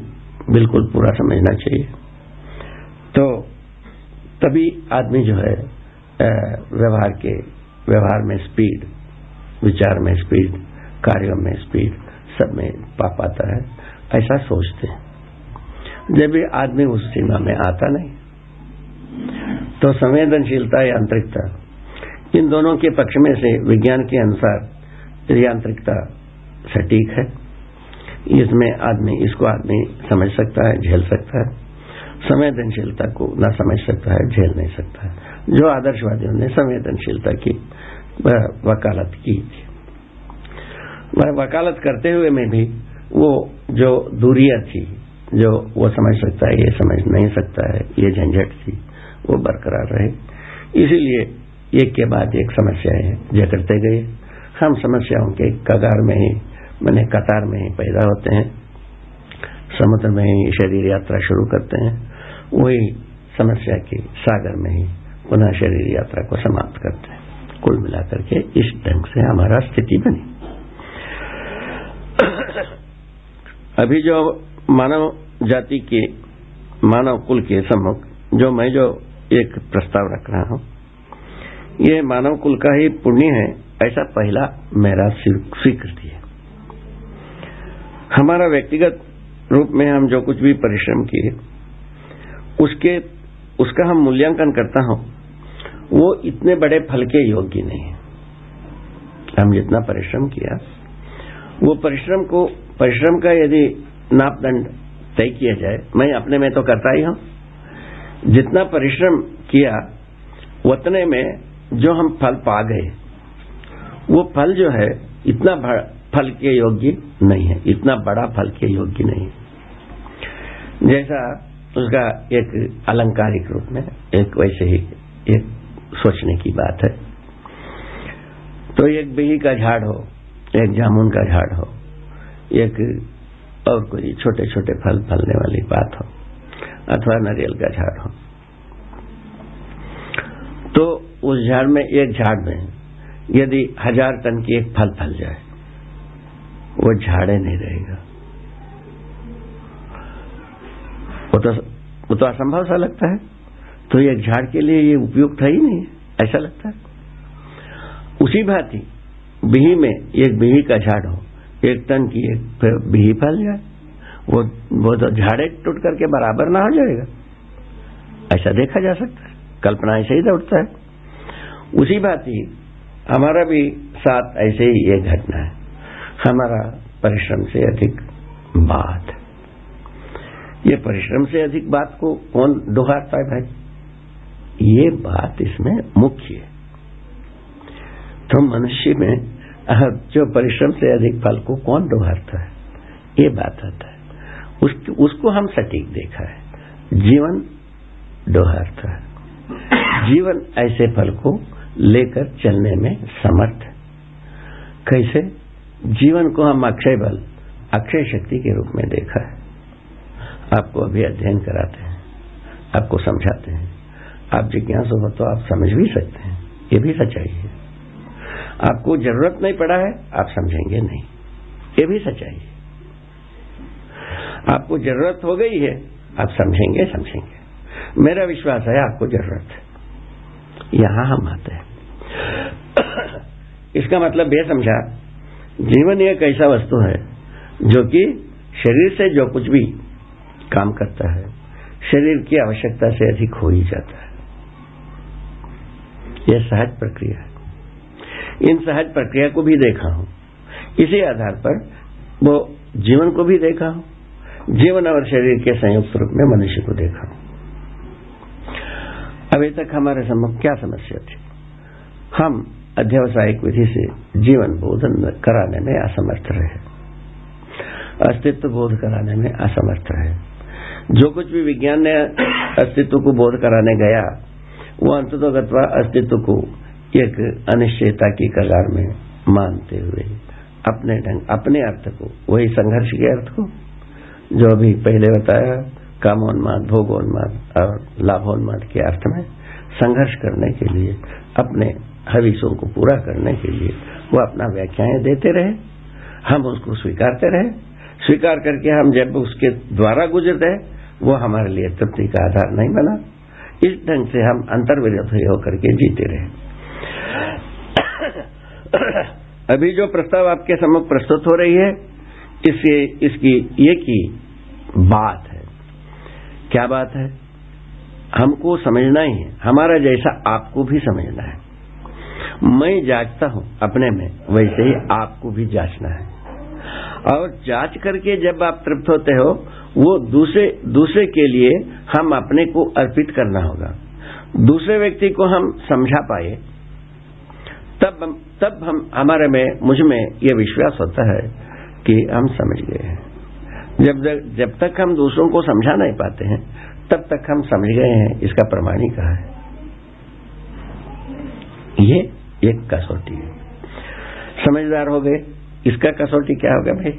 बिल्कुल पूरा समझना चाहिए। तो तभी आदमी जो है व्यवहार के, व्यवहार में स्पीड, विचार में स्पीड, कार्यों में स्पीड, सब में पा पाता है। ऐसा सोचते हैं। जब भी आदमी उस सीमा में आता नहीं तो संवेदनशीलता यांत्रिकता, इन दोनों के पक्ष में से विज्ञान के अनुसार यांत्रिकता सटीक है। इसमें आदमी, इसको आदमी समझ सकता है, झेल सकता है। संवेदनशीलता को न समझ सकता है, झेल नहीं सकता है। जो आदर्शवादियों ने संवेदनशीलता की वकालत की थी। वकालत करते हुए में भी वो जो दूरियाँ थी, जो वो समझ सकता है, ये समझ नहीं सकता है, ये झंझट थी। वो बरकरार रहे। इसीलिए एक के बाद एक समस्याएँ जकड़ते गए। हम समस्याओं के कगार में ही, मैंने कतार में ही पैदा होते हैं। समुद्र में ही शरीर यात्रा शुरू करते हैं। वही समस्या के सागर में ही पुनः शरीर यात्रा को समाप्त करते हैं। कुल मिलाकर के इस ढंग से हमारा स्थिति बनी। अभी जो मानव जाति के, मानव कुल के सम्मुख, जो मैं जो एक प्रस्ताव रख रहा हूँ। ये मानव कुल का ही पुण्य है, ऐसा पहला मेरा स्वीकृति है। हमारा व्यक्तिगत रूप में हम जो कुछ भी परिश्रम किए, उसके, उसका हम मूल्यांकन करता हूँ, वो इतने बड़े फल के योग्य नहीं है। हम जितना परिश्रम किया, वो परिश्रम को, परिश्रम का यदि नापदंड तय किया जाए, मैं अपने में तो करता ही हूँ जितना परिश्रम किया, उतने में जो हम फल पा गए, वो फल जो है, इतना फल के योग्य नहीं है, इतना बड़ा फल के योग्य नहीं है। जैसा उसका एक अलंकारिक रूप में, एक वैसे ही एक सोचने की बात है। तो एक बिही का झाड़ हो, एक जामुन का झाड़ हो, एक और कोई छोटे छोटे फल फलने वाली बात हो। अथवा नारियल का झाड़ हो। तो उस झाड़ में एक झाड़ में यदि हज़ार टन की एक फल फल जाए, वो झाड़े नहीं रहेगा। वो तो वो तो असंभव सा लगता है। तो ये झाड़ के लिए ये उपयुक्त है ही नहीं, ऐसा लगता है। उसी भांति बिही में एक बिही का झाड़ हो, एक टन की एक बिही फल जाए। वो वो तो झाड़े टूट करके बराबर ना हो जाएगा। ऐसा देखा जा सकता है। कल्पना ऐसे ही दौड़ता है। उसी बात ही, हमारा भी साथ ऐसे ही एक घटना है। हमारा परिश्रम से अधिक बात। ये परिश्रम से अधिक बात को कौन दोहराता है भाई? ये बात इसमें मुख्य है। तो मनुष्य में जो परिश्रम से अधिक फल को कौन दोहराता है? ये बात आता है। उस, उसको हम सटीक देखा है। जीवन दोहराता है। जीवन ऐसे फल को लेकर चलने में समर्थ कैसे? जीवन को हम अक्षय बल अक्षय शक्ति के रूप में देखा है। आपको अभी अध्ययन कराते हैं आपको समझाते हैं। आप जिज्ञासु हो तो आप समझ भी सकते हैं। ये भी सच्चाई है। आपको ज़रूरत नहीं पड़ा है आप समझेंगे नहीं। ये भी सच्चाई है। आपको ज़रूरत हो गई है, आप समझेंगे समझेंगे। मेरा विश्वास है, आपको ज़रूरत है। यहाँ हम आते हैं। <coughs> इसका मतलब यह समझा, जीवन एक ऐसा वस्तु है, जो कि शरीर से जो कुछ भी काम करता है, शरीर की आवश्यकता से अधिक हो ही जाता है। यह सहज प्रक्रिया है। इन सहज प्रक्रिया को भी देखा हूँ। इसी आधार पर वो जीवन को भी देखा हूँ। जीवन और शरीर के संयुक्त रूप में मनुष्य को देखा। अभी तक हमारे सम्मुख क्या समस्या थी? हम अध्यवसायिक विधि से जीवन बोधन कराने में असमर्थ रहे। अस्तित्व बोध कराने में असमर्थ रहे। जो कुछ भी विज्ञान ने अस्तित्व को बोध कराने गया, वो अंततोगत्वा अस्तित्व को एक अनिश्चयता की कगार में मानते हुए अपने ढंग, अपने अर्थ को, वही संघर्ष के अर्थ को जो अभी पहले बताया, कामोन्माद, भोगोन्माद और लाभोन्माद के अर्थ में संघर्ष करने के लिए, अपने हविषों को पूरा करने के लिए वो अपना व्याख्याएँ देते रहे, हम उसको स्वीकारते रहे। स्वीकार करके हम जब उसके द्वारा गुजरते वो हमारे लिए तृप्ति का आधार नहीं बना। इस ढंग से हम अंतर्विरोध होकर के जीते रहे। <coughs> अभी जो प्रस्ताव आपके सम्मुख प्रस्तुत हो रही है इससे इसकी, ये की बात है। क्या बात है? हमको समझना ही है। हमारा जैसा आपको भी समझना है। मैं जांचता हूँ अपने में, वैसे ही आपको भी जांचना है। और जाँच करके जब आप तृप्त होते हो, वो दूसरे दूसरे के लिए हम अपने को अर्पित करना होगा। दूसरे व्यक्ति को हम समझा पाए, तब तब हम, हमारे में, मुझमें ये विश्वास होता है कि हम समझ गए हैं। जब जब तक हम दूसरों को समझा नहीं पाते हैं, तब तक हम समझ गए हैं, इसका प्रमाण कहा है। ये एक कसौटी है। समझदार हो गए, इसका कसौटी क्या होगा भाई?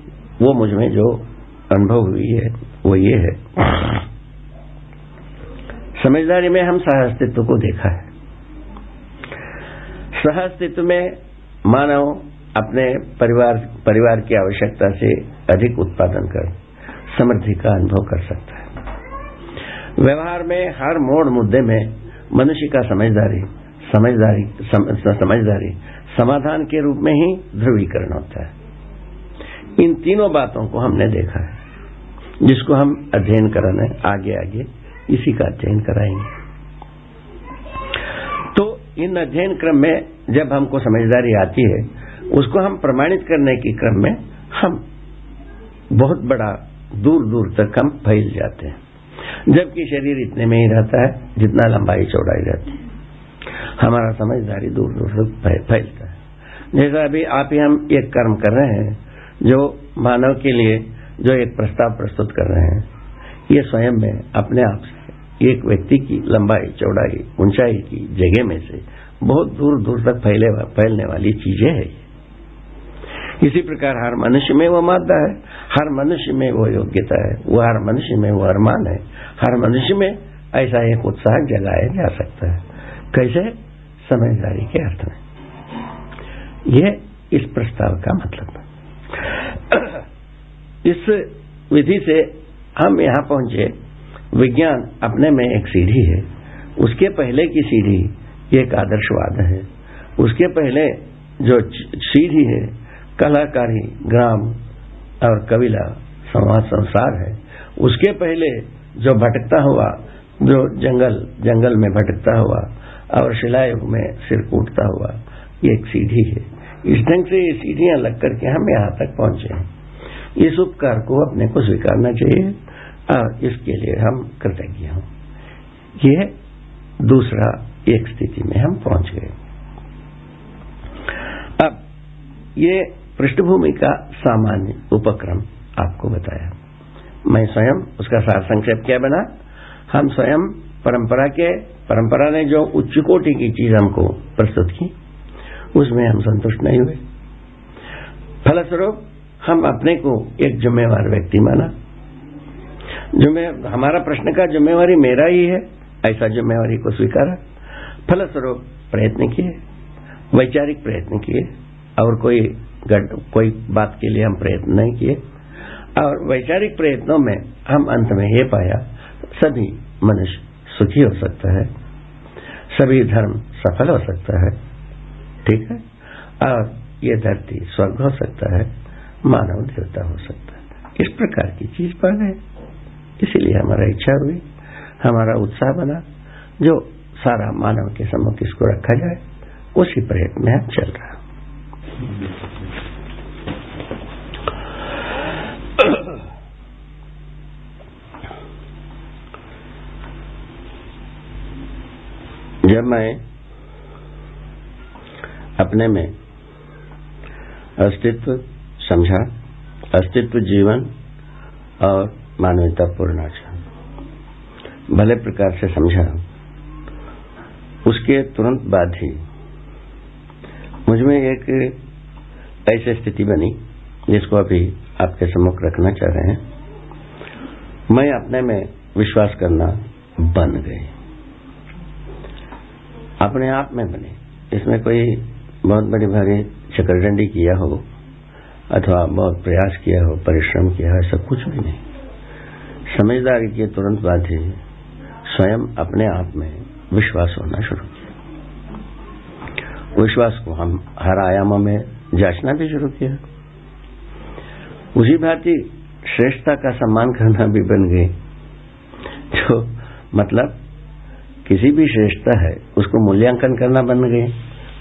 वो मुझमें जो अनुभव हुई है, वो ये है। समझदारी में हम सह अस्तित्व को देखा है। सह अस्तित्व में मानव अपने परिवार परिवार की आवश्यकता से अधिक उत्पादन कर समृद्धि का अनुभव कर सकता है। व्यवहार में हर मोड़ मुद्दे में मनुष्य का समझदारी समझदारी सम, समझदारी समाधान के रूप में ही ध्रुवीकरण होता है। इन तीनों बातों को हमने देखा है जिसको हम अध्ययन कराने आगे आगे इसी का अध्ययन कराएँगे। तो इन अध्ययन क्रम में जब हमको समझदारी आती है उसको हम प्रमाणित करने के क्रम में हम बहुत बड़ा दूर दूर तक हम फैल जाते हैं। जबकि शरीर इतने में ही रहता है जितना लंबाई चौड़ाई रहती है। हमारा समझदारी दूर दूर तक फैलता है। जैसा अभी आप ही हम एक कर्म कर रहे हैं, जो मानव के लिए जो एक प्रस्ताव प्रस्तुत कर रहे हैं, ये स्वयं में अपने आप से एक व्यक्ति की लंबाई, चौड़ाई, ऊंचाई की जगह में से बहुत दूर दूर तक फैले, फैलने वाली चीज़ें है। इसी प्रकार हर मनुष्य में वो मादा है। हर मनुष्य में वो योग्यता है। वो हर मनुष्य में वो अरमान है। हर मनुष्य में ऐसा एक उत्साह जगाया जा सकता है। कैसे? समझदारी के अर्थ में। ये इस प्रस्ताव का मतलब है। <coughs> इस विधि से हम यहाँ पहुँचे। विज्ञान अपने में एक सीढ़ी है। उसके पहले की सीढ़ी एक आदर्शवाद है। उसके पहले जो सीढ़ी है कलाकारी ग्राम और कविला समाज संसार है। उसके पहले जो भटकता हुआ, जो जंगल जंगल में भटकता हुआ और शिलायुग में सिर कूटता हुआ, ये एक सीढ़ी है। इस ढंग से ये सीढ़ियाँ लग करके हम यहाँ तक पहुँचे हैं। इस उपकार को अपने को स्वीकारना चाहिए और इसके लिए हम कृतज्ञ हों। ये दूसरा एक स्थिति में हम पहुँच गए। अब ये पृष्ठभूमि का सामान्य उपक्रम आपको बताया। मैं स्वयं उसका सार संक्षेप क्या बना? हम स्वयं परंपरा के, परंपरा ने जो उच्च कोटि की चीज़ हमको प्रस्तुत की, उसमें हम संतुष्ट नहीं हुए। फलस्वरूप, हम अपने को एक जिम्मेवार व्यक्ति माना। जुम्मे, हमारा प्रश्न का जिम्मेवारी मेरा ही है, ऐसा जिम्मेवारी को स्वीकारा। फलस्वरूप, प्रयत्न किए, वैचारिक प्रयत्न किए, और कोई कोई बात के लिए हम प्रयत्न नहीं किए। और वैचारिक प्रयत्नों में हम अंत में ये पाया, सभी मनुष्य सुखी हो सकता है, सभी धर्म सफल हो सकता है, ठीक है? और ये धरती स्वर्ग हो सकता है, मानव देवता हो सकता है। इस प्रकार की चीज़ पा गए इसीलिए हमारा इच्छा हुई, हमारा उत्साह बना, जो सारा मानव के सम्मुख इसको रखा जाए, उसी प्रयत्न में हम चल रहा जब मैं अपने में अस्तित्व समझा, अस्तित्व जीवन और मानवता पूर्ण भले प्रकार से समझा, उसके तुरंत बाद ही मुझमें एक ऐसी स्थिति बनी जिसको अभी आपके सम्मुख रखना चाह रहे हैं। मैं अपने में विश्वास करना बन गए अपने आप में बने। इसमें कोई बहुत बड़ी भारी चकरडंडी किया हो, अथवा बहुत प्रयास किया हो, परिश्रम किया हो, ऐसा कुछ भी नहीं। समझदारी के तुरंत बाद ही स्वयं अपने आप में विश्वास होना शुरू किया। विश्वास को हम हर आयामों में जांचना भी शुरू किया। उसी भांति श्रेष्ठता का सम्मान करना भी बन गई। जो मतलब किसी भी श्रेष्ठता है, उसको मूल्यांकन करना बन गए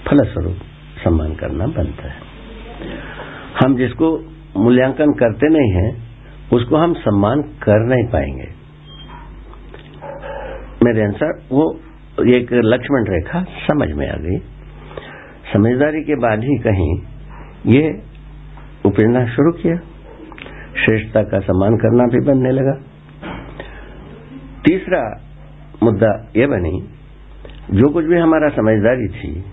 फलस्वरूप सम्मान करना बनता है। हम जिसको मूल्यांकन करते नहीं हैं, उसको हम सम्मान कर नहीं पाएँगे। मेरे अनुसार वो एक लक्ष्मण रेखा समझ में आ गई। समझदारी के बाद ही कहीं ये उपजना शुरू किया। श्रेष्ठता का सम्मान करना भी बनने लगा। तीसरा मुद्दा यह बनी, जो कुछ भी हमारा समझदारी थी,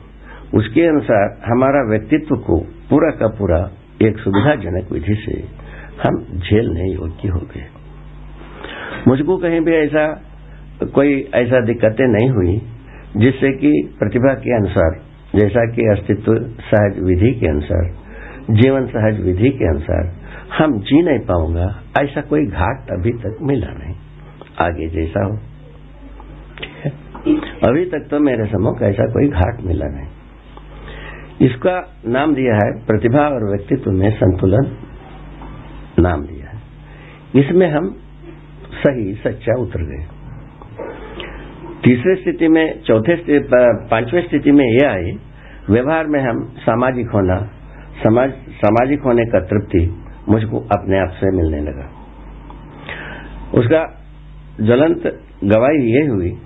उसके अनुसार हमारा व्यक्तित्व को पूरा का पूरा एक सुविधाजनक विधि से हम झेलने योग्य हो गए। मुझको कहीं भी ऐसा, कोई ऐसा दिक्कतें नहीं हुई, जिससे कि प्रतिभा के अनुसार, जैसा कि अस्तित्व सहज विधि के अनुसार, जीवन सहज विधि के अनुसार, हम जी नहीं पाऊँगा, ऐसा कोई घाट अभी तक मिला नहीं। आगे जैसा हो। अभी तक तो मेरे सम्मुख ऐसा कोई घाट मिला नहीं। इसका नाम दिया है प्रतिभा और व्यक्तित्व में संतुलन नाम दिया है। इसमें हम सही, सच्चा उतर गए। तीसरे स्थिति में, चौथे पाँचवें स्थिति में यह आई, व्यवहार में हम सामाजिक होना, समाज, सामाजिक होने का तृप्ति मुझको अपने आप से मिलने लगा। उसका ज्वलंत गवाही ये हुई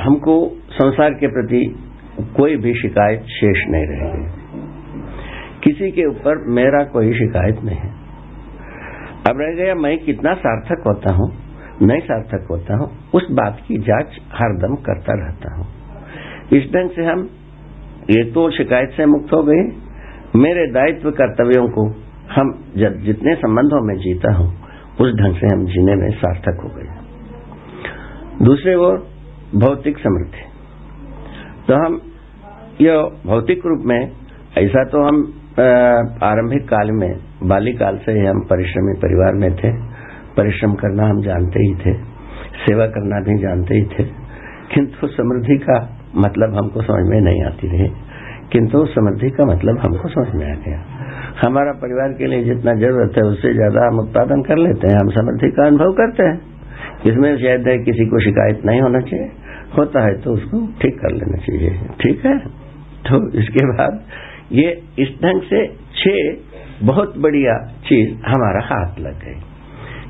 हमको संसार के प्रति कोई भी शिकायत शेष नहीं रहेगी। किसी के ऊपर मेरा कोई शिकायत नहीं है। अब रह गया मैं कितना सार्थक होता हूँ नहीं सार्थक होता हूँ, उस बात की जाँच हरदम करता रहता हूँ। इस ढंग से हम, ये तो शिकायत से मुक्त हो गए। मेरे दायित्व कर्तव्यों को हम जब जितने संबंधों में जीता हूँ, उस ढंग से हम जीने में सार्थक हो गए। दूसरे ओर भौतिक समृद्धि। तो हम यह भौतिक रूप में, ऐसा तो हम आरंभिक काल में बालिकाल से ही हम परिश्रमी परिवार में थे। परिश्रम करना हम जानते ही थे। सेवा करना भी जानते ही थे। किंतु समृद्धि का मतलब हमको समझ में नहीं आती रही। किंतु समृद्धि का मतलब हमको समझ में आ गया। हमारा परिवार के लिए जितना ज़रूरत है, उससे ज़्यादा हम उत्पादन कर लेते हैं, हम समृद्धि का अनुभव करते हैं। इसमें शायद किसी को शिकायत नहीं होना चाहिए। होता है तो उसको ठीक कर लेना चाहिए। ठीक है? तो इसके बाद ये इस ढंग से छह बहुत बढ़िया चीज़ हमारा हाथ लग गई।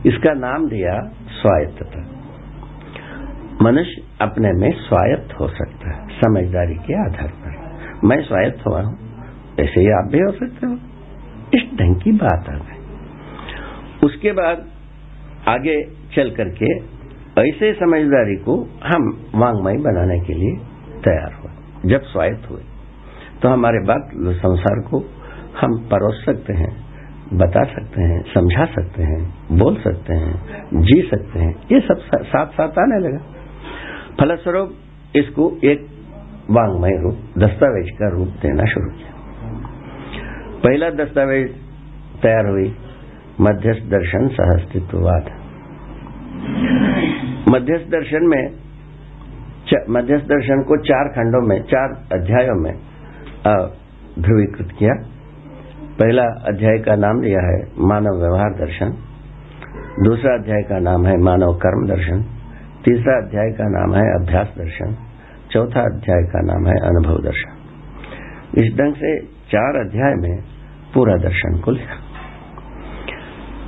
इसका नाम दिया स्वायत्तता। मनुष्य अपने में स्वायत्त हो सकता है, समझदारी के आधार पर। मैं स्वायत्त हुआ हूँ, ऐसे ही आप भी हो सकते हो। इस ढंग की बात आ गई। उसके बाद आगे चल करके ऐसे समझदारी को हम वांगमय बनाने के लिए तैयार हुए, जब स्वायत्त हुए। तो हमारे बात संसार को हम परोस सकते हैं, बता सकते हैं, समझा सकते हैं, बोल सकते हैं, जी सकते हैं, ये सब साथ साथ आने लगा। फलस्वरूप इसको एक वांगमय रूप, दस्तावेज़ का रूप देना शुरू किया। पहला दस्तावेज़ तैयार हुई, मध्यस्थ दर्शन सहअस्तित्ववाद मध्यस्थ दर्शन में मध्यस्थ दर्शन को चार खंडों में, चार अध्यायों में ध्रुवीकृत किया। पहला अध्याय का नाम दिया है मानव व्यवहार दर्शन। दूसरा अध्याय का नाम है मानव कर्म दर्शन। तीसरा अध्याय का नाम है अभ्यास दर्शन। चौथा अध्याय का नाम है अनुभव दर्शन। इस ढंग से चार अध्याय में पूरा दर्शन को लिखा।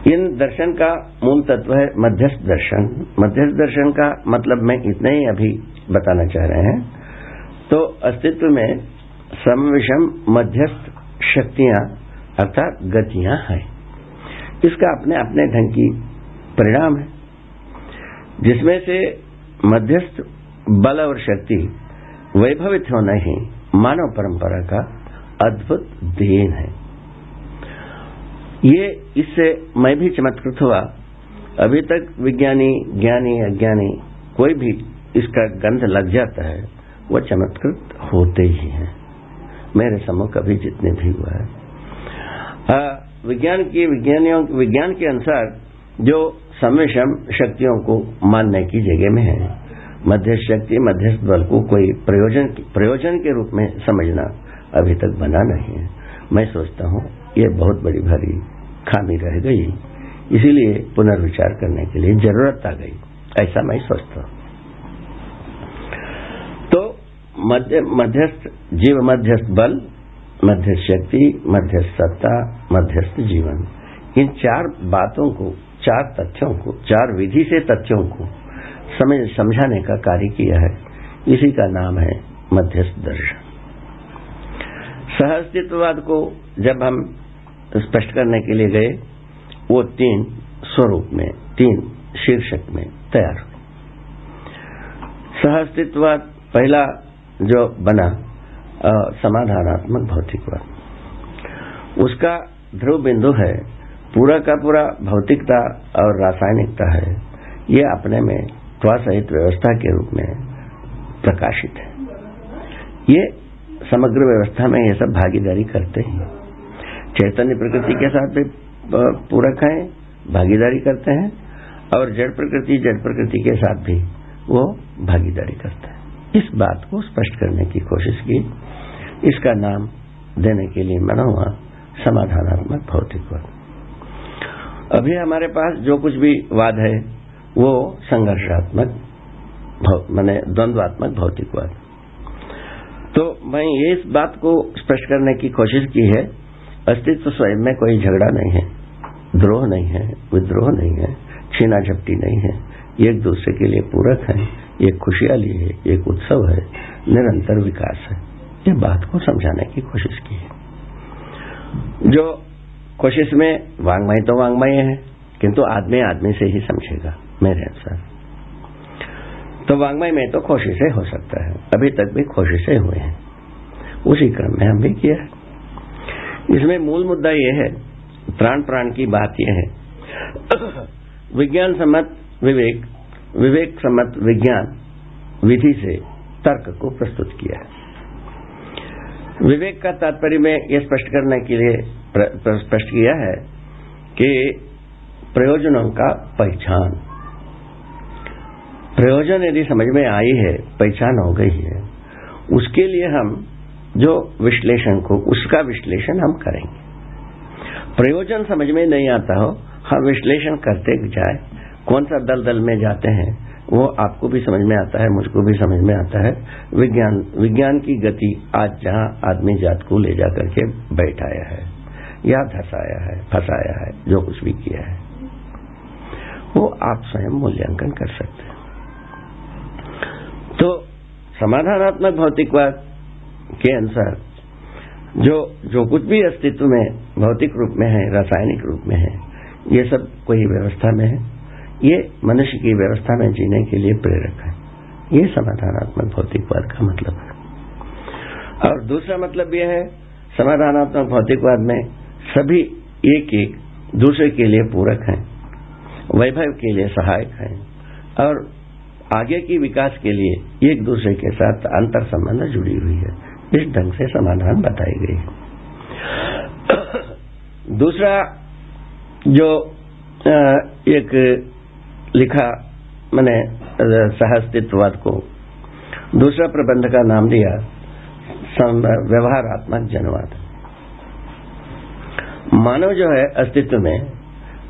इन दर्शन का मूल तत्व है मध्यस्थ दर्शन। मध्यस्थ दर्शन का मतलब मैं इतना ही अभी बताना चाह रहे हैं। तो अस्तित्व में समविषम मध्यस्थ शक्तियाँ अर्थात गतियाँ हैं। इसका अपने अपने ढंग की परिणाम है। जिसमें से मध्यस्थ बल और शक्ति वैभवित होना ही मानव परंपरा का अद्भुत देन है। ये इससे मैं भी चमत्कृत हुआ। अभी तक विज्ञानी, ज्ञानी अज्ञानी कोई भी इसका गंध लग जाता है वह चमत्कृत होते ही हैं। मेरे समूह कभी जितने भी हुआ है। विज्ञान की विज्ञानियों, विज्ञान के अनुसार जो संवेशम शक्तियों को मानने की जगह में है, मध्यस्थ शक्ति, मध्यस्थ बल को कोई प्रयोजन प्रयोजन के रूप में समझना अभी तक बना नहीं है। मैं सोचता हूँ ये बहुत बड़ी भारी खामी रह गई। इसीलिए पुनर्विचार करने के लिए ज़रूरत आ गई। ऐसा मैं सोचता हूँ। तो मध्य, मध्यस्थ जीव मध्यस्थ बल मध्यस्थ शक्ति मध्यस्थ सत्ता मध्यस्थ जीवन। इन चार बातों को चार तथ्यों को चार विधि से तथ्यों को समझ समझाने का कार्य किया है। इसी का नाम है मध्यस्थ दर्शन। सहअस्तित्ववाद को जब हम स्पष्ट करने के लिए गए। वो तीन स्वरूप में, तीन शीर्षक में तैयार हुए। सहअस्तित्ववाद पहला जो बना समाधानात्मक भौतिकवाद। उसका ध्रुव बिंदु है, पूरा का पूरा भौतिकता और रासायनिकता है। ये अपने में त्वा सहित व्यवस्था के रूप में प्रकाशित है। ये समग्र व्यवस्था में ये सब भागीदारी करते हैं। चैतन्य प्रकृति के साथ भी पूरक है, भागीदारी करते हैं, और जड़ प्रकृति जड़ प्रकृति के साथ भी वो भागीदारी करते हैं। इस बात को स्पष्ट करने की कोशिश की। इसका नाम देने के लिए मना हुआ समाधानात्मक भौतिकवाद अभी हमारे पास जो कुछ भी वाद है, वो संघर्षात्मक मैंने द्वंद्वात्मक भौतिकवाद तो मैं ये इस बात को स्पष्ट करने की कोशिश की है अस्तित्व स्वयं में कोई झगड़ा नहीं है। द्रोह नहीं है, विद्रोह नहीं है, छीना झपटी नहीं है। एक दूसरे के लिए पूरक है, एक खुशहाली है, एक उत्सव है, निरंतर विकास है। ये बात को समझाने की कोशिश की है। जो कोशिश में वांग्मय तो वांग्मय है, किंतु आदमी आदमी से ही समझेगा। मेरे अनुसार। तो वांग्मय में तो कोशिशें हो सकता है। अभी तक भी कोशिशें हुए हैं। उसी क्रम में हम भी किया है। इसमें मूल मुद्दा यह है, प्राण प्राण की बात यह है। विज्ञान सम्मत विवेक विवेक सम्मत विज्ञान विधि से तर्क को प्रस्तुत किया है। विवेक का तात्पर्य में यह स्पष्ट करने के लिए स्पष्ट किया है कि प्रयोजनों का पहचान। प्रयोजन यदि समझ में आई है, पहचान हो गई है, उसके लिए हम जो विश्लेषण को, उसका विश्लेषण हम करेंगे। प्रयोजन समझ में नहीं आता हो हम विश्लेषण करते जाए। कौन सा दल दल में जाते हैं, वो आपको भी समझ में आता है, मुझको भी समझ में आता है। विज्ञान विज्ञान की गति आज जहाँ आदमी जात को ले जाकर के बैठाया है, या धसाया है, फंसाया है, जो कुछ भी किया है, वो आप स्वयं मूल्यांकन कर सकते हैं। तो समाधानात्मक भौतिकवाद के अनुसार, जो जो कुछ भी अस्तित्व में भौतिक रूप में है, रासायनिक रूप में है, ये सब कोई व्यवस्था में है। ये मनुष्य की व्यवस्था में जीने के लिए प्रेरक है। ये समाधानात्मक भौतिकवाद का मतलब है। और दूसरा मतलब यह है, समाधानात्मक भौतिकवाद में सभी एक एक दूसरे के लिए पूरक हैं, वैभव के लिए सहायक हैं, और आगे की विकास के लिए एक दूसरे के साथ अंतर संबंध जुड़ी हुई है। इस ढंग से समाधान बताई गई। दूसरा जो एक लिखा मैंने सहस्तित्ववाद को, दूसरा प्रबंध का नाम दिया व्यवहारात्मक जनवाद मानव जो है अस्तित्व में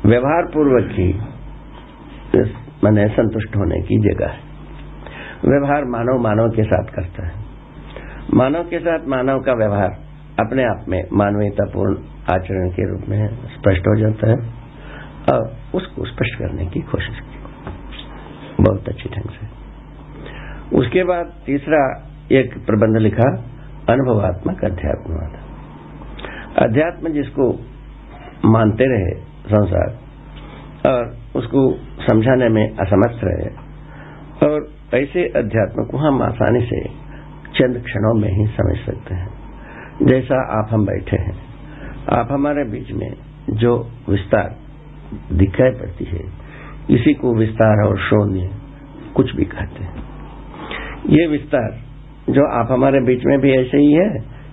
व्यवहार पूर्वक ही मैंने संतुष्ट होने की जगह है। व्यवहार मानव मानव के साथ करता है। मानव के साथ मानव का व्यवहार अपने आप में मानवीयतापूर्ण आचरण के रूप में स्पष्ट हो जाता है। और उसको स्पष्ट करने की कोशिश की बहुत अच्छी ढंग से। उसके बाद तीसरा एक प्रबंध लिखा, अनुभवात्मक अध्यात्मवाद अध्यात्म जिसको मानते रहे संसार और उसको समझाने में असमर्थ रहे और ऐसे अध्यात्म को हम आसानी से चंद क्षणों में ही समझ सकते हैं। जैसा आप हम बैठे हैं, आप हमारे बीच में जो विस्तार दिखाई पड़ती है, इसी को विस्तार और शून्य कुछ भी कहते हैं। ये विस्तार जो आप हमारे बीच में भी ऐसे ही है,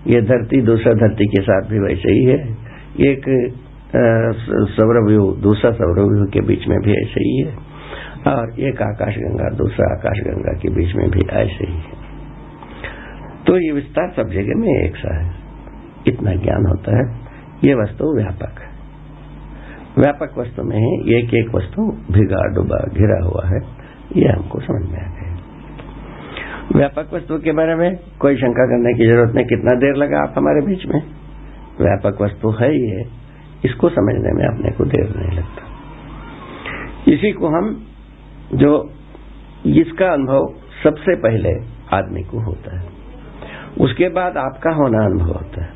ये धरती दूसरा धरती के साथ भी वैसे ही है, एक सौरव्यूह, दूसरा सौरव्यूह के बीच में भी ऐसे ही है, और एक आकाशगंगा, दूसरा आकाशगंगा के बीच में भी ऐसे ही है। तो ये विस्तार सब जगह में एक सा है। इतना ज्ञान होता है। ये वस्तु व्यापक है। व्यापक वस्तु में ही एक एक वस्तु भिगा डुबा घिरा हुआ है। ये हमको समझ में आ गया। व्यापक वस्तु के बारे में कोई शंका करने की ज़रूरत नहीं। कितना देर लगा आप हमारे बीच में? व्यापक वस्तु है है इसको समझने में अपने को देर नहीं लगता। इसी को हम जो इसका अनुभव सबसे पहले आदमी को होता है। उसके बाद आपका होना अनुभव होता है।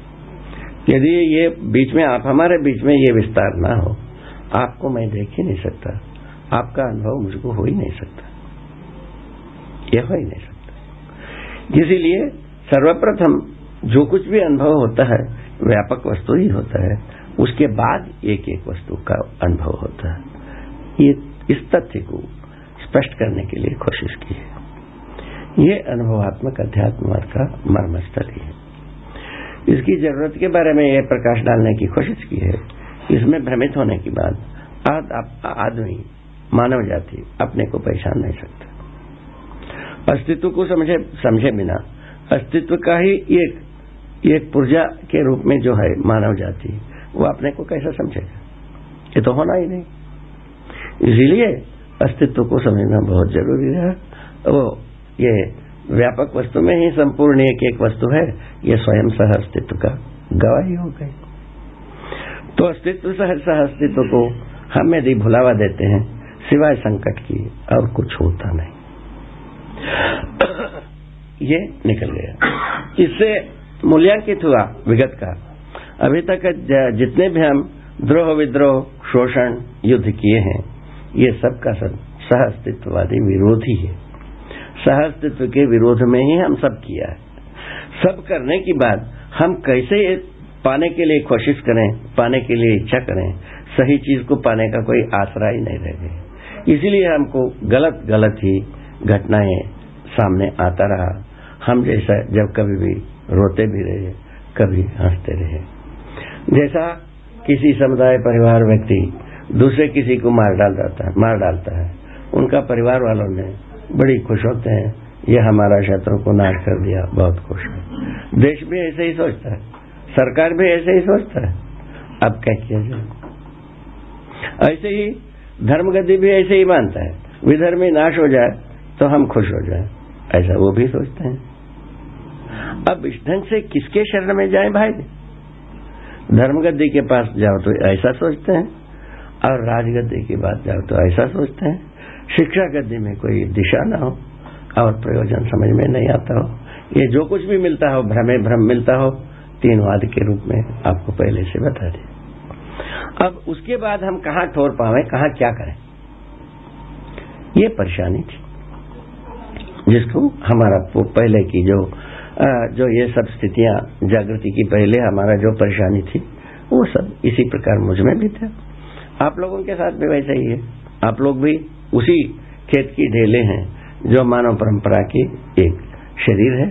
यदि ये बीच में, आप हमारे बीच में ये विस्तार ना हो, आपको मैं देख ही नहीं सकता। आपका अनुभव मुझको हो ही नहीं सकता। यह हो ही नहीं सकता। इसीलिए सर्वप्रथम जो कुछ भी अनुभव होता है, व्यापक वस्तु ही होता है, उसके बाद एक एक वस्तु का अनुभव होता है। ये इस तथ्य को स्पष्ट करने के लिए कोशिश की है। ये अनुभवात्मक अध्यात्मवाद का मर्मस्थल ही इसकी ज़रूरत के बारे में यह प्रकाश डालने की कोशिश की है इसमें भ्रमित होने के बाद आदमी मानव जाति अपने को पहचान नहीं सकता अस्तित्व को समझे समझे बिना अस्तित्व का ही एक एक पुर्जा के रूप में जो है मानव जाति, वो अपने को कैसा समझेगा? ये तो होना ही नहीं। इसीलिए अस्तित्व को समझना बहुत ज़रूरी है। वो ये व्यापक वस्तु में ही संपूर्ण एक एक वस्तु है, ये स्वयं सह अस्तित्व का गवाही हो गई। तो अस्तित्व सह सह अस्तित्व को हम यदि भुलावा देते हैं, सिवाय संकट की और कुछ होता नहीं। ये निकल गया। इससे मूल्यांकित हुआ विगत का। अभी तक जितने भी हम द्रोह विद्रोह, शोषण युद्ध किए हैं, ये सब का सब सह अस्तित्ववादी विरोधी है। सह अस्तित्व के विरोध में ही हम सब किया है। सब करने के बाद हम कैसे पाने के लिए कोशिश करें, पाने के लिए इच्छा करें, सही चीज़ को पाने का कोई आसरा ही नहीं रह इसीलिए हमको गलत गलत ही घटनाएँ सामने आता रहा। हम जैसा जब कभी भी रोते भी रहे, कभी हँसते रहे। जैसा किसी समुदाय परिवार व्यक्ति दूसरे किसी को मार डाल जाता है, मार डालता है, उनका परिवार वालों ने बड़ी खुश होते हैं। ये हमारा शत्रु को नाश कर दिया। बहुत खुश है। देश भी ऐसे ही सोचता है। सरकार भी ऐसे ही सोचता है। अब क्या किया जाए? ऐसे ही धर्मगति भी ऐसे ही मानता है। विधर्मी नाश हो जाए तो हम खुश हो जाए। ऐसा वो भी सोचते हैं। अब इस ढंग से किसके शरण में जाए भाई? धर्मगद्दी के पास जाओ तो ऐसा सोचते हैं। और राजगद्दी की बात जाओ तो ऐसा सोचते हैं। शिक्षा गद्दी में कोई दिशा ना हो और प्रयोजन समझ में नहीं आता हो। ये जो कुछ भी मिलता हो, भ्रमे भ्रम मिलता हो तीनवाद के रूप में आपको पहले से बता दिया। अब उसके बाद हम कहाँ ठोर पावे, कहाँ क्या करें? ये परेशानी थी, जिसको हमारा पहले की जो जो ये सब स्थितियाँ, जागृति की पहले हमारा जो परेशानी थी, वो सब इसी प्रकार मुझमें भी था। आप लोगों के साथ भी वैसा ही है। आप लोग भी उसी खेत की ढेले हैं जो मानव परंपरा की एक शरीर है।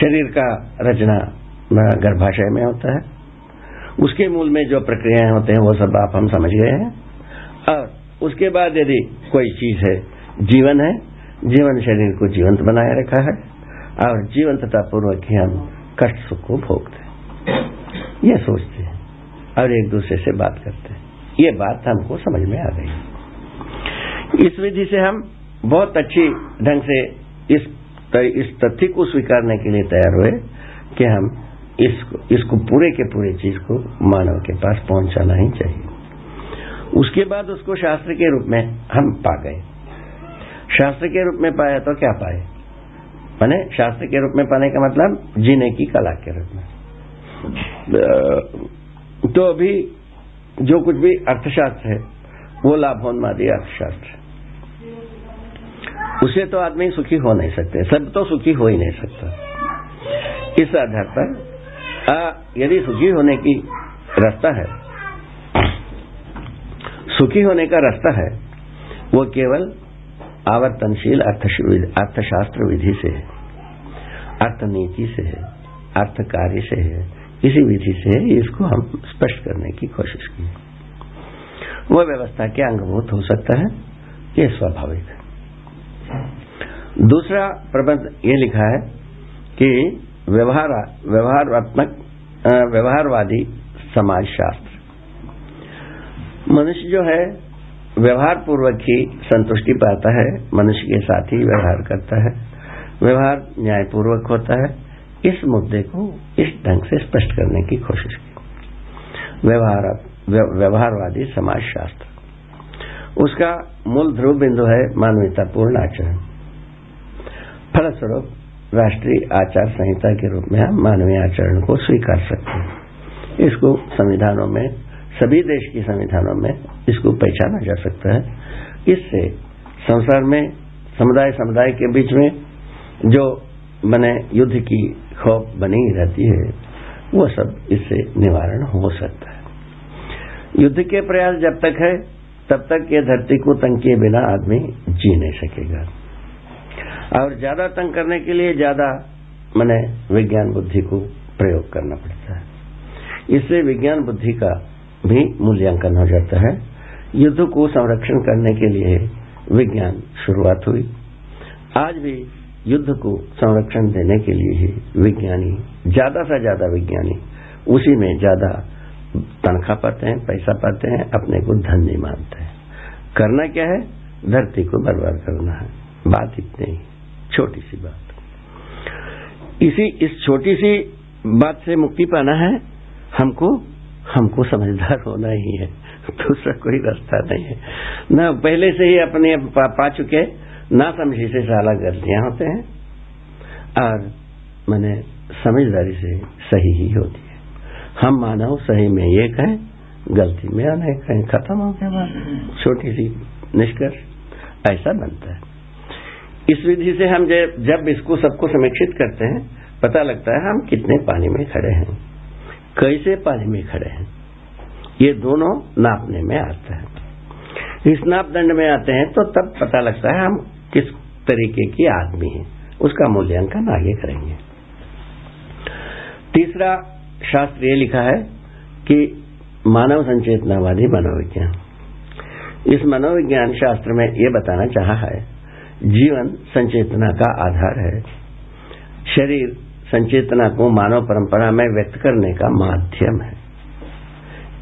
शरीर का रचना गर्भाशय में होता है। उसके मूल में जो प्रक्रियाएँ होते हैं, वो सब आप हम समझ गए हैं। और उसके बाद यदि कोई चीज़ है, जीवन है, जीवन शरीर को जीवंत बनाए रखा है, और जीवंतता पूर्वक ही हम कष्ट, सुख को भोगते हैं। ये सोचते हैं और एक दूसरे से बात करते हैं। ये बात हमको समझ में आ गई। इस विधि से हम बहुत अच्छी ढंग से इस इस तथ्य को स्वीकारने के लिए तैयार हुए कि हम इसको इसको पूरे के पूरे चीज़ को मानव के पास पहुंचाना ही चाहिए। उसके बाद उसको शास्त्र के रूप में हम पा गए। शास्त्र के रूप में पाया तो क्या पाए? मैंने शास्त्र के रूप में पाने का मतलब जीने की कला के रूप में। तो अभी जो कुछ भी अर्थशास्त्र है, वो लाभोन्मादी अर्थशास्त्र उसे तो आदमी सुखी हो नहीं सकते, सब तो सुखी हो ही नहीं सकता। इस आधार पर यदि सुखी होने की रास्ता है, सुखी होने का रास्ता है, वो केवल आवर्तनशील अर्थशास्त्र विधि से है, अर्थनीति से है अर्थ कार्य से है, इसी विधि से इसको हम स्पष्ट करने की कोशिश की वह व्यवस्था के अंगभूत हो सकता है, ये स्वाभाविक है। दूसरा प्रबंध ये लिखा है कि व्यवहार, व्यवहारात्मक व्यवहारवादी समाज शास्त्र मनुष्य जो है व्यवहार पूर्वक ही संतुष्टि पाता है, मनुष्य के साथ ही व्यवहार करता है। व्यवहार न्यायपूर्वक होता है। इस मुद्दे को इस ढंग से स्पष्ट करने की कोशिश की। व्यवहार व्यवहारवादी समाज शास्त्र उसका मूल ध्रुव बिंदु है मानवीयतापूर्ण आचरण। फलस्वरूप राष्ट्रीय आचार संहिता के रूप में हम मानवीय आचरण को स्वीकार सकते हैं। इसको संविधानों में, सभी देश की संविधानों में इसको पहचाना जा सकता है। इससे संसार में, समुदाय समुदाय के बीच में जो मैंने युद्ध की खौफ बनी रहती है, वो सब इससे निवारण हो सकता है। युद्ध के प्रयास जब तक है तब तक ये धरती को तंग किए बिना आदमी जी नहीं सकेगा। और ज़्यादा तंग करने के लिए ज़्यादा मैंने विज्ञान बुद्धि को प्रयोग करना पड़ता है। इससे विज्ञान बुद्धि का भी मूल्यांकन हो जाता है। युद्ध को संरक्षण करने के लिए विज्ञान शुरुआत हुई। आज भी युद्ध को संरक्षण देने के लिए ही विज्ञानी, ज़्यादा से ज़्यादा विज्ञानी, उसी में ज़्यादा तनख्वाह पाते हैं पैसा पाते हैं अपने को धन नहीं मानते हैं। करना क्या है? धरती को बर्बाद करना है। बात इतनी ही छोटी सी बात। इसी इस छोटी सी बात से मुक्ति पाना है हमको हमको समझदार होना ही है। दूसरा कोई रास्ता नहीं है। न पहले से ही अपने पा, पा चुके ना समझे से साला गलतियाँ होते हैं। और मैंने समझदारी से सही ही होती हम मानव सही में एक है गलती में अनेक है खत्म हो गया बात। छोटी सी निष्कर्ष, ऐसा बनता है। इस विधि से हम जब इसको सबको समीक्षित करते हैं, पता लगता है हम कितने पानी में खड़े हैं। कैसे पानी में खड़े हैं? ये दोनों नापने में आता है। इस नापदंड में आते हैं तो तब पता लगता है हम किस तरीके की आदमी हैं। उसका मूल्यांकन आगे करेंगे। तीसरा शास्त्र ये लिखा है कि मानव संचेतनावादी मनोविज्ञान। इस मनोविज्ञान शास्त्र में ये बताना चाहा है, जीवन संचेतना का आधार है। शरीर संचेतना को मानव परंपरा में व्यक्त करने का माध्यम है।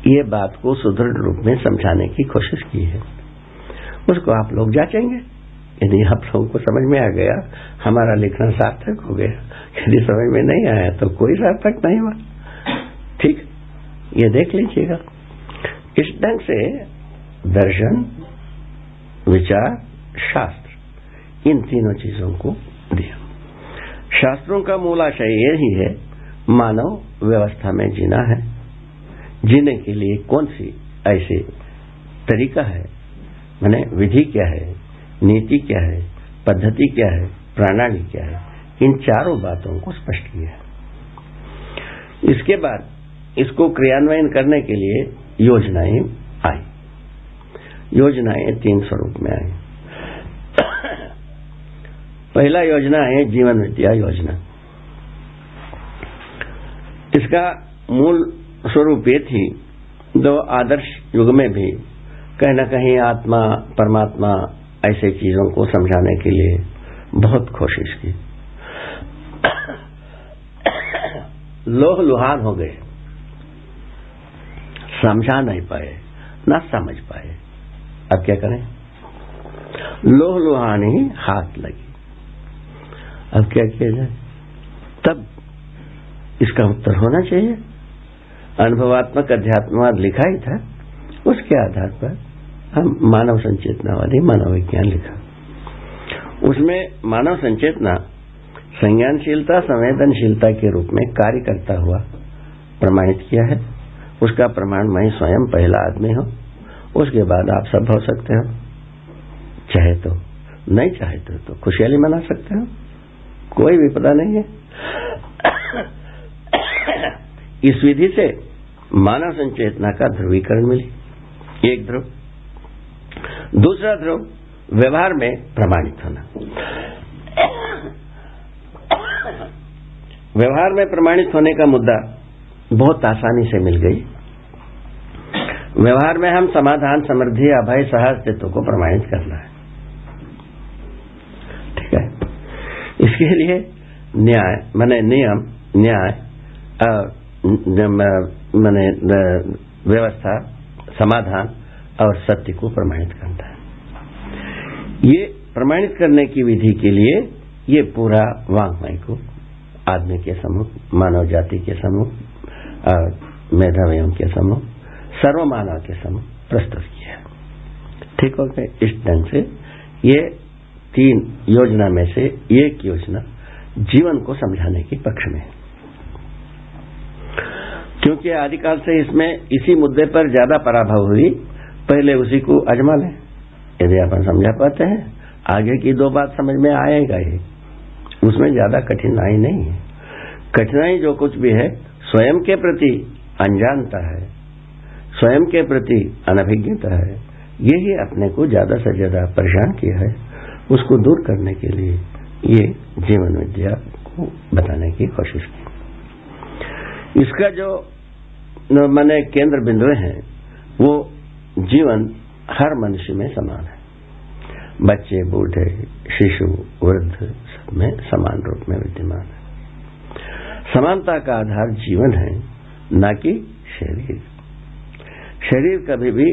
ये बात को सुदृढ़ रूप में समझाने की कोशिश की है। उसको आप लोग जांचेंगे। यदि आप लोगों को समझ में आ गया, हमारा लिखना सार्थक हो गया। यदि समझ में नहीं आया तो कोई सार्थक नहीं हुआ। ठीक? ये देख लीजिएगा। इस ढंग से दर्शन, विचार, शास्त्र, इन तीनों चीज़ों को दिया। शास्त्रों का मूलाशय यही है, मानव व्यवस्था में जीना है। जीने के लिए कौन सी ऐसे तरीका है? मैंने विधि क्या है, नीति क्या है, पद्धति क्या है, प्रणाली क्या है? इन चारों बातों को स्पष्ट किया है। इसके बाद इसको क्रियान्वयन करने के लिए योजनाएँ आई। योजनाएँ तीन स्वरूप में आई। पहला योजना है जीवन विद्या योजना। इसका मूल स्वरूप ये थी, दो आदर्श युग में भी कहीं न कहीं आत्मा, परमात्मा ऐसे चीज़ों को समझाने के लिए बहुत कोशिश की। लोह लुहान हो गए। समझा नहीं पाए, ना समझ पाए। अब क्या करें? लोह लुहानी हाथ लगी। अब क्या किया जाए? तब इसका उत्तर होना चाहिए। अनुभवात्मक अध्यात्मवाद लिखा ही था। उसके आधार पर हम मानव संचेतनावादी मनोविज्ञान लिखा। उसमें मानव संचेतना संज्ञानशीलता, संवेदनशीलता के रूप में कार्य करता हुआ, प्रमाणित किया है। उसका प्रमाण मैं स्वयं पहला आदमी हूँ। उसके बाद आप सब हो सकते हो। चाहे तो नहीं चाहे तो, तो खुशहाली मना सकते हो। कोई विपदा नहीं है। इस विधि से मानव संचेतना का ध्रुवीकरण मिली। एक ध्रुव। दूसरा ध्रुव व्यवहार में प्रमाणित होना। व्यवहार में प्रमाणित होने का मुद्दा बहुत आसानी से मिल गई। व्यवहार में हम समाधान समृद्धि, अभय सहस्तित्व को प्रमाणित करना है। ठीक है? इसके लिए न्याय, मैंने नियम, न्याय मैंने व्यवस्था, समाधान और सत्य को प्रमाणित करना है। ये प्रमाणित करने की विधि के लिए ये पूरा वांग्मय को आदमी के समूह मानव जाति के समूह और के समूह सर्व मानव के समूह प्रस्तुत किया ठीक हो गए इस ढंग से। ये तीन योजना में से एक योजना जीवन को समझाने के पक्ष में क्योंकि आदिकाल से इसमें इसी मुद्दे पर ज़्यादा पराभव हुई, पहले उसी को अजमा लें यदि अपन समझा पाते हैं, आगे की दो बात समझ में आएगा ही। उसमें ज़्यादा कठिनाई नहीं है। कठिनाई जो कुछ भी है स्वयं के प्रति अनजानता है, स्वयं के प्रति अनभिज्ञता है यही अपने को ज़्यादा से ज़्यादा परेशान किया है, उसको दूर करने के लिए ये जीवन विद्या को बताने की कोशिश की। इसका जो मैंने केंद्र बिंदु है, वो जीवन हर मनुष्य में समान है। बच्चे, बूढ़े, शिशु, वृद्ध सब में समान रूप में विद्यमान है। समानता का आधार जीवन है, न कि शरीर। शरीर कभी भी,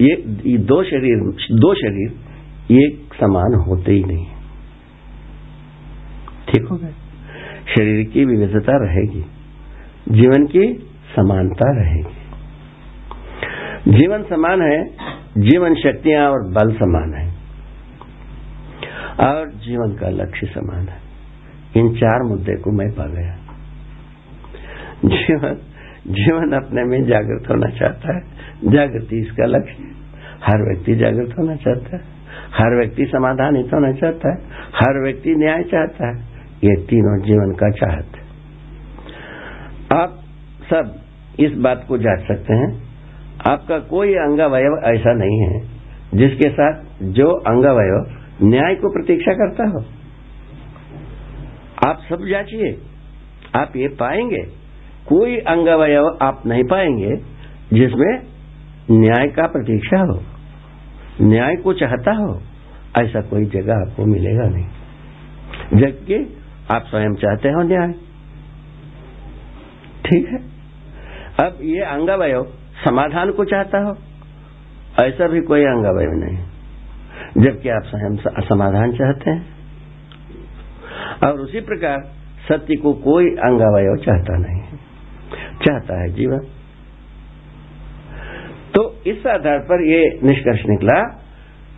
ये दो शरीर दो शरीर ये समान होते ही नहीं। ठीक हो गए शरीर की विविधता रहेगी, जीवन की समानता रहेगी। जीवन समान है, जीवन शक्तियाँ और बल समान है, और जीवन का लक्ष्य समान है। इन चार मुद्दे को मैं पा गया। जीवन जीवन अपने में जागृत होना चाहता है। जागृति इसका लक्ष्य हर व्यक्ति जागृत होना चाहता है। हर व्यक्ति समाधानित होना चाहता है। हर व्यक्ति न्याय चाहता है। ये तीनों जीवन का चाहत आप सब इस बात को जाँच सकते हैं। आपका कोई अंगावयव ऐसा नहीं है जिसके साथ जो अंगावयव न्याय को प्रतीक्षा करता हो। आप सब जांचिए। आप ये पाएँगे। कोई अंगावयव आप नहीं पाएँगे जिसमें न्याय का प्रतीक्षा हो, न्याय को चाहता हो, ऐसा कोई जगह आपको मिलेगा नहीं। जबकि आप स्वयं चाहते हो न्याय। ठीक है? अब ये अंगावयव समाधान को चाहता हो, ऐसा भी कोई अंगावयव नहीं। जबकि आप स्वयं समाधान चाहते हैं। और उसी प्रकार सत्य को कोई अंगावयव चाहता नहीं चाहता है जीवन तो इस आधार पर ये निष्कर्ष निकला,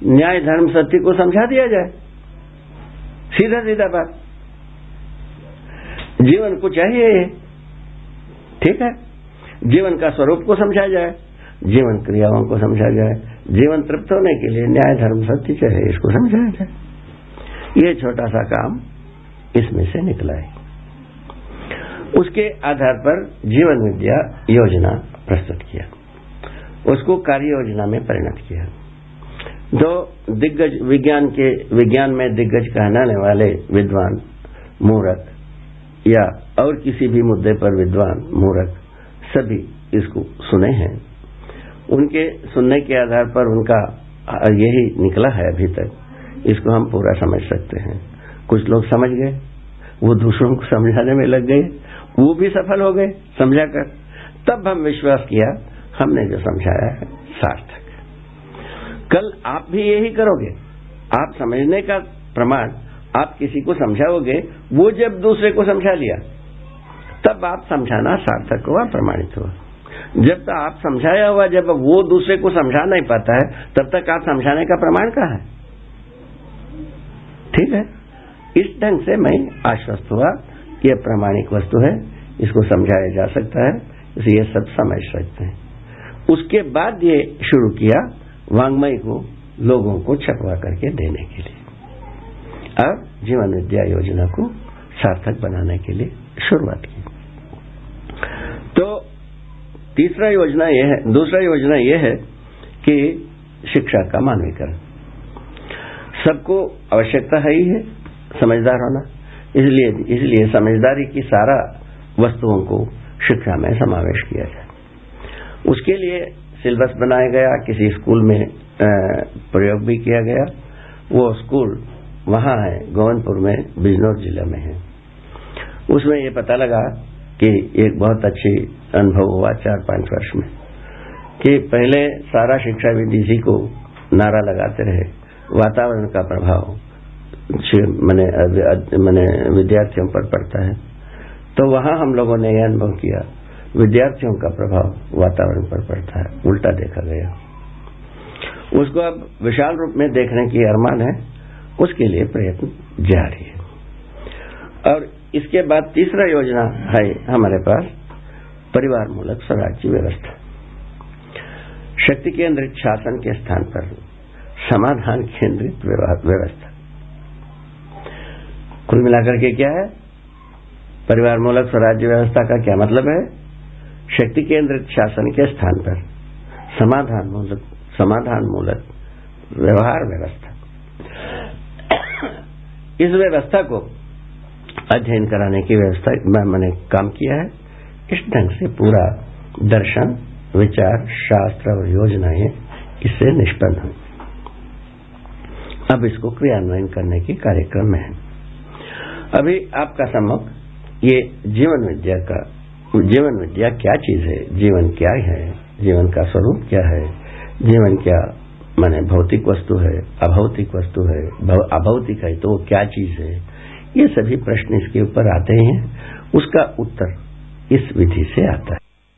न्याय धर्म सत्य को समझा दिया जाए। सीधा सीधा बात। जीवन को चाहिए ठीक है? जीवन का स्वरूप को समझा जाए, जीवन क्रियाओं को समझा जाए, जीवन तृप्त होने के लिए न्याय धर्म सत्य चाहिए, इसको समझाया जाए। ये छोटा सा काम इसमें से निकला है। उसके आधार पर जीवन विद्या योजना प्रस्तुत किया। उसको कार्य योजना में परिणत किया। दो दिग्गज विज्ञान के, विज्ञान में दिग्गज कहलाने वाले विद्वान मूरख या और किसी भी मुद्दे पर विद्वान मूरख सभी इसको सुने हैं। उनके सुनने के आधार पर उनका यही निकला है अभी तक। इसको हम पूरा समझ सकते हैं। कुछ लोग समझ गए, वो दूसरों को समझाने में लग गए, वो भी सफल हो गए समझा कर तब हम विश्वास किया, हमने जो समझाया है, सार्थक। कल आप भी यही करोगे। आप समझने का प्रमाण आप किसी को समझाओगे, वो जब दूसरे को समझा लिया, तब आप समझाना सार्थक हुआ, प्रमाणित हुआ। जब तक आप समझाया हुआ, जब वो दूसरे को समझा नहीं पाता है, तब तक आप समझाने का प्रमाण कहा है? ठीक है? इस ढंग से मैं आश्वस्त हुआ कि यह प्रामाणिक वस्तु है, इसको समझाया जा सकता है, इसे ये सब समझ सकते हैं। उसके बाद ये शुरू किया वांग्मय को लोगों को छपवा करके देने के लिए। अब जीवन विद्या योजना को सार्थक बनाने के लिए शुरुआत की। तो तीसरा योजना यह है, दूसरा योजना यह है कि शिक्षा का मानवीकरण। सबको आवश्यकता है ही है समझदार होना। इसलिए इसलिए समझदारी की सारा वस्तुओं को शिक्षा में समावेश किया जाए। उसके लिए सिलेबस बनाया गया, किसी स्कूल में प्रयोग भी किया गया। वो स्कूल वहाँ है गोवनपुर में, बिजनौर ज़िले में है। उसमें ये पता लगा कि एक बहुत अच्छी अनुभव हुआ चार पाँच वर्ष में, कि पहले सारा शिक्षा विधि इसी को नारा लगाते रहे, वातावरण का प्रभाव मैंने मैंने विद्यार्थियों पर पड़ता है। तो वहाँ हम लोगों ने यह अनुभव किया, विद्यार्थियों का प्रभाव वातावरण पर पड़ता है, उल्टा देखा गया। उसको अब विशाल रूप में देखने की अरमान है, उसके लिए प्रयत्न जारी है। और इसके बाद तीसरा योजना है हमारे पास परिवार मूलक स्वराज्य व्यवस्था। शक्ति केंद्रित शासन के स्थान पर समाधान केंद्रित व्यवस्था। कुल मिलाकर के क्या है? परिवार मूलक स्वराज्य व्यवस्था का क्या मतलब है? शक्ति केंद्रित शासन के स्थान पर। समाधान मूलक समाधान मूलक व्यवहार व्यवस्था। इस व्यवस्था को अध्ययन कराने की व्यवस्था मैंने काम किया है। इस ढंग से पूरा दर्शन, विचार, शास्त्र और योजनाएँ इससे निष्पन्न हुई। अब इसको क्रियान्वयन करने के कार्यक्रम में है। अभी आपका सम्मुख, ये जीवन विद्या का, जीवन विद्या क्या चीज़ है? जीवन क्या है? जीवन का स्वरूप क्या है? जीवन क्या, माने भौतिक वस्तु है, अभौतिक वस्तु है अभौतिक है तो क्या चीज़ है? ये सभी प्रश्न इसके ऊपर आते हैं। उसका उत्तर इस विधि से आता है।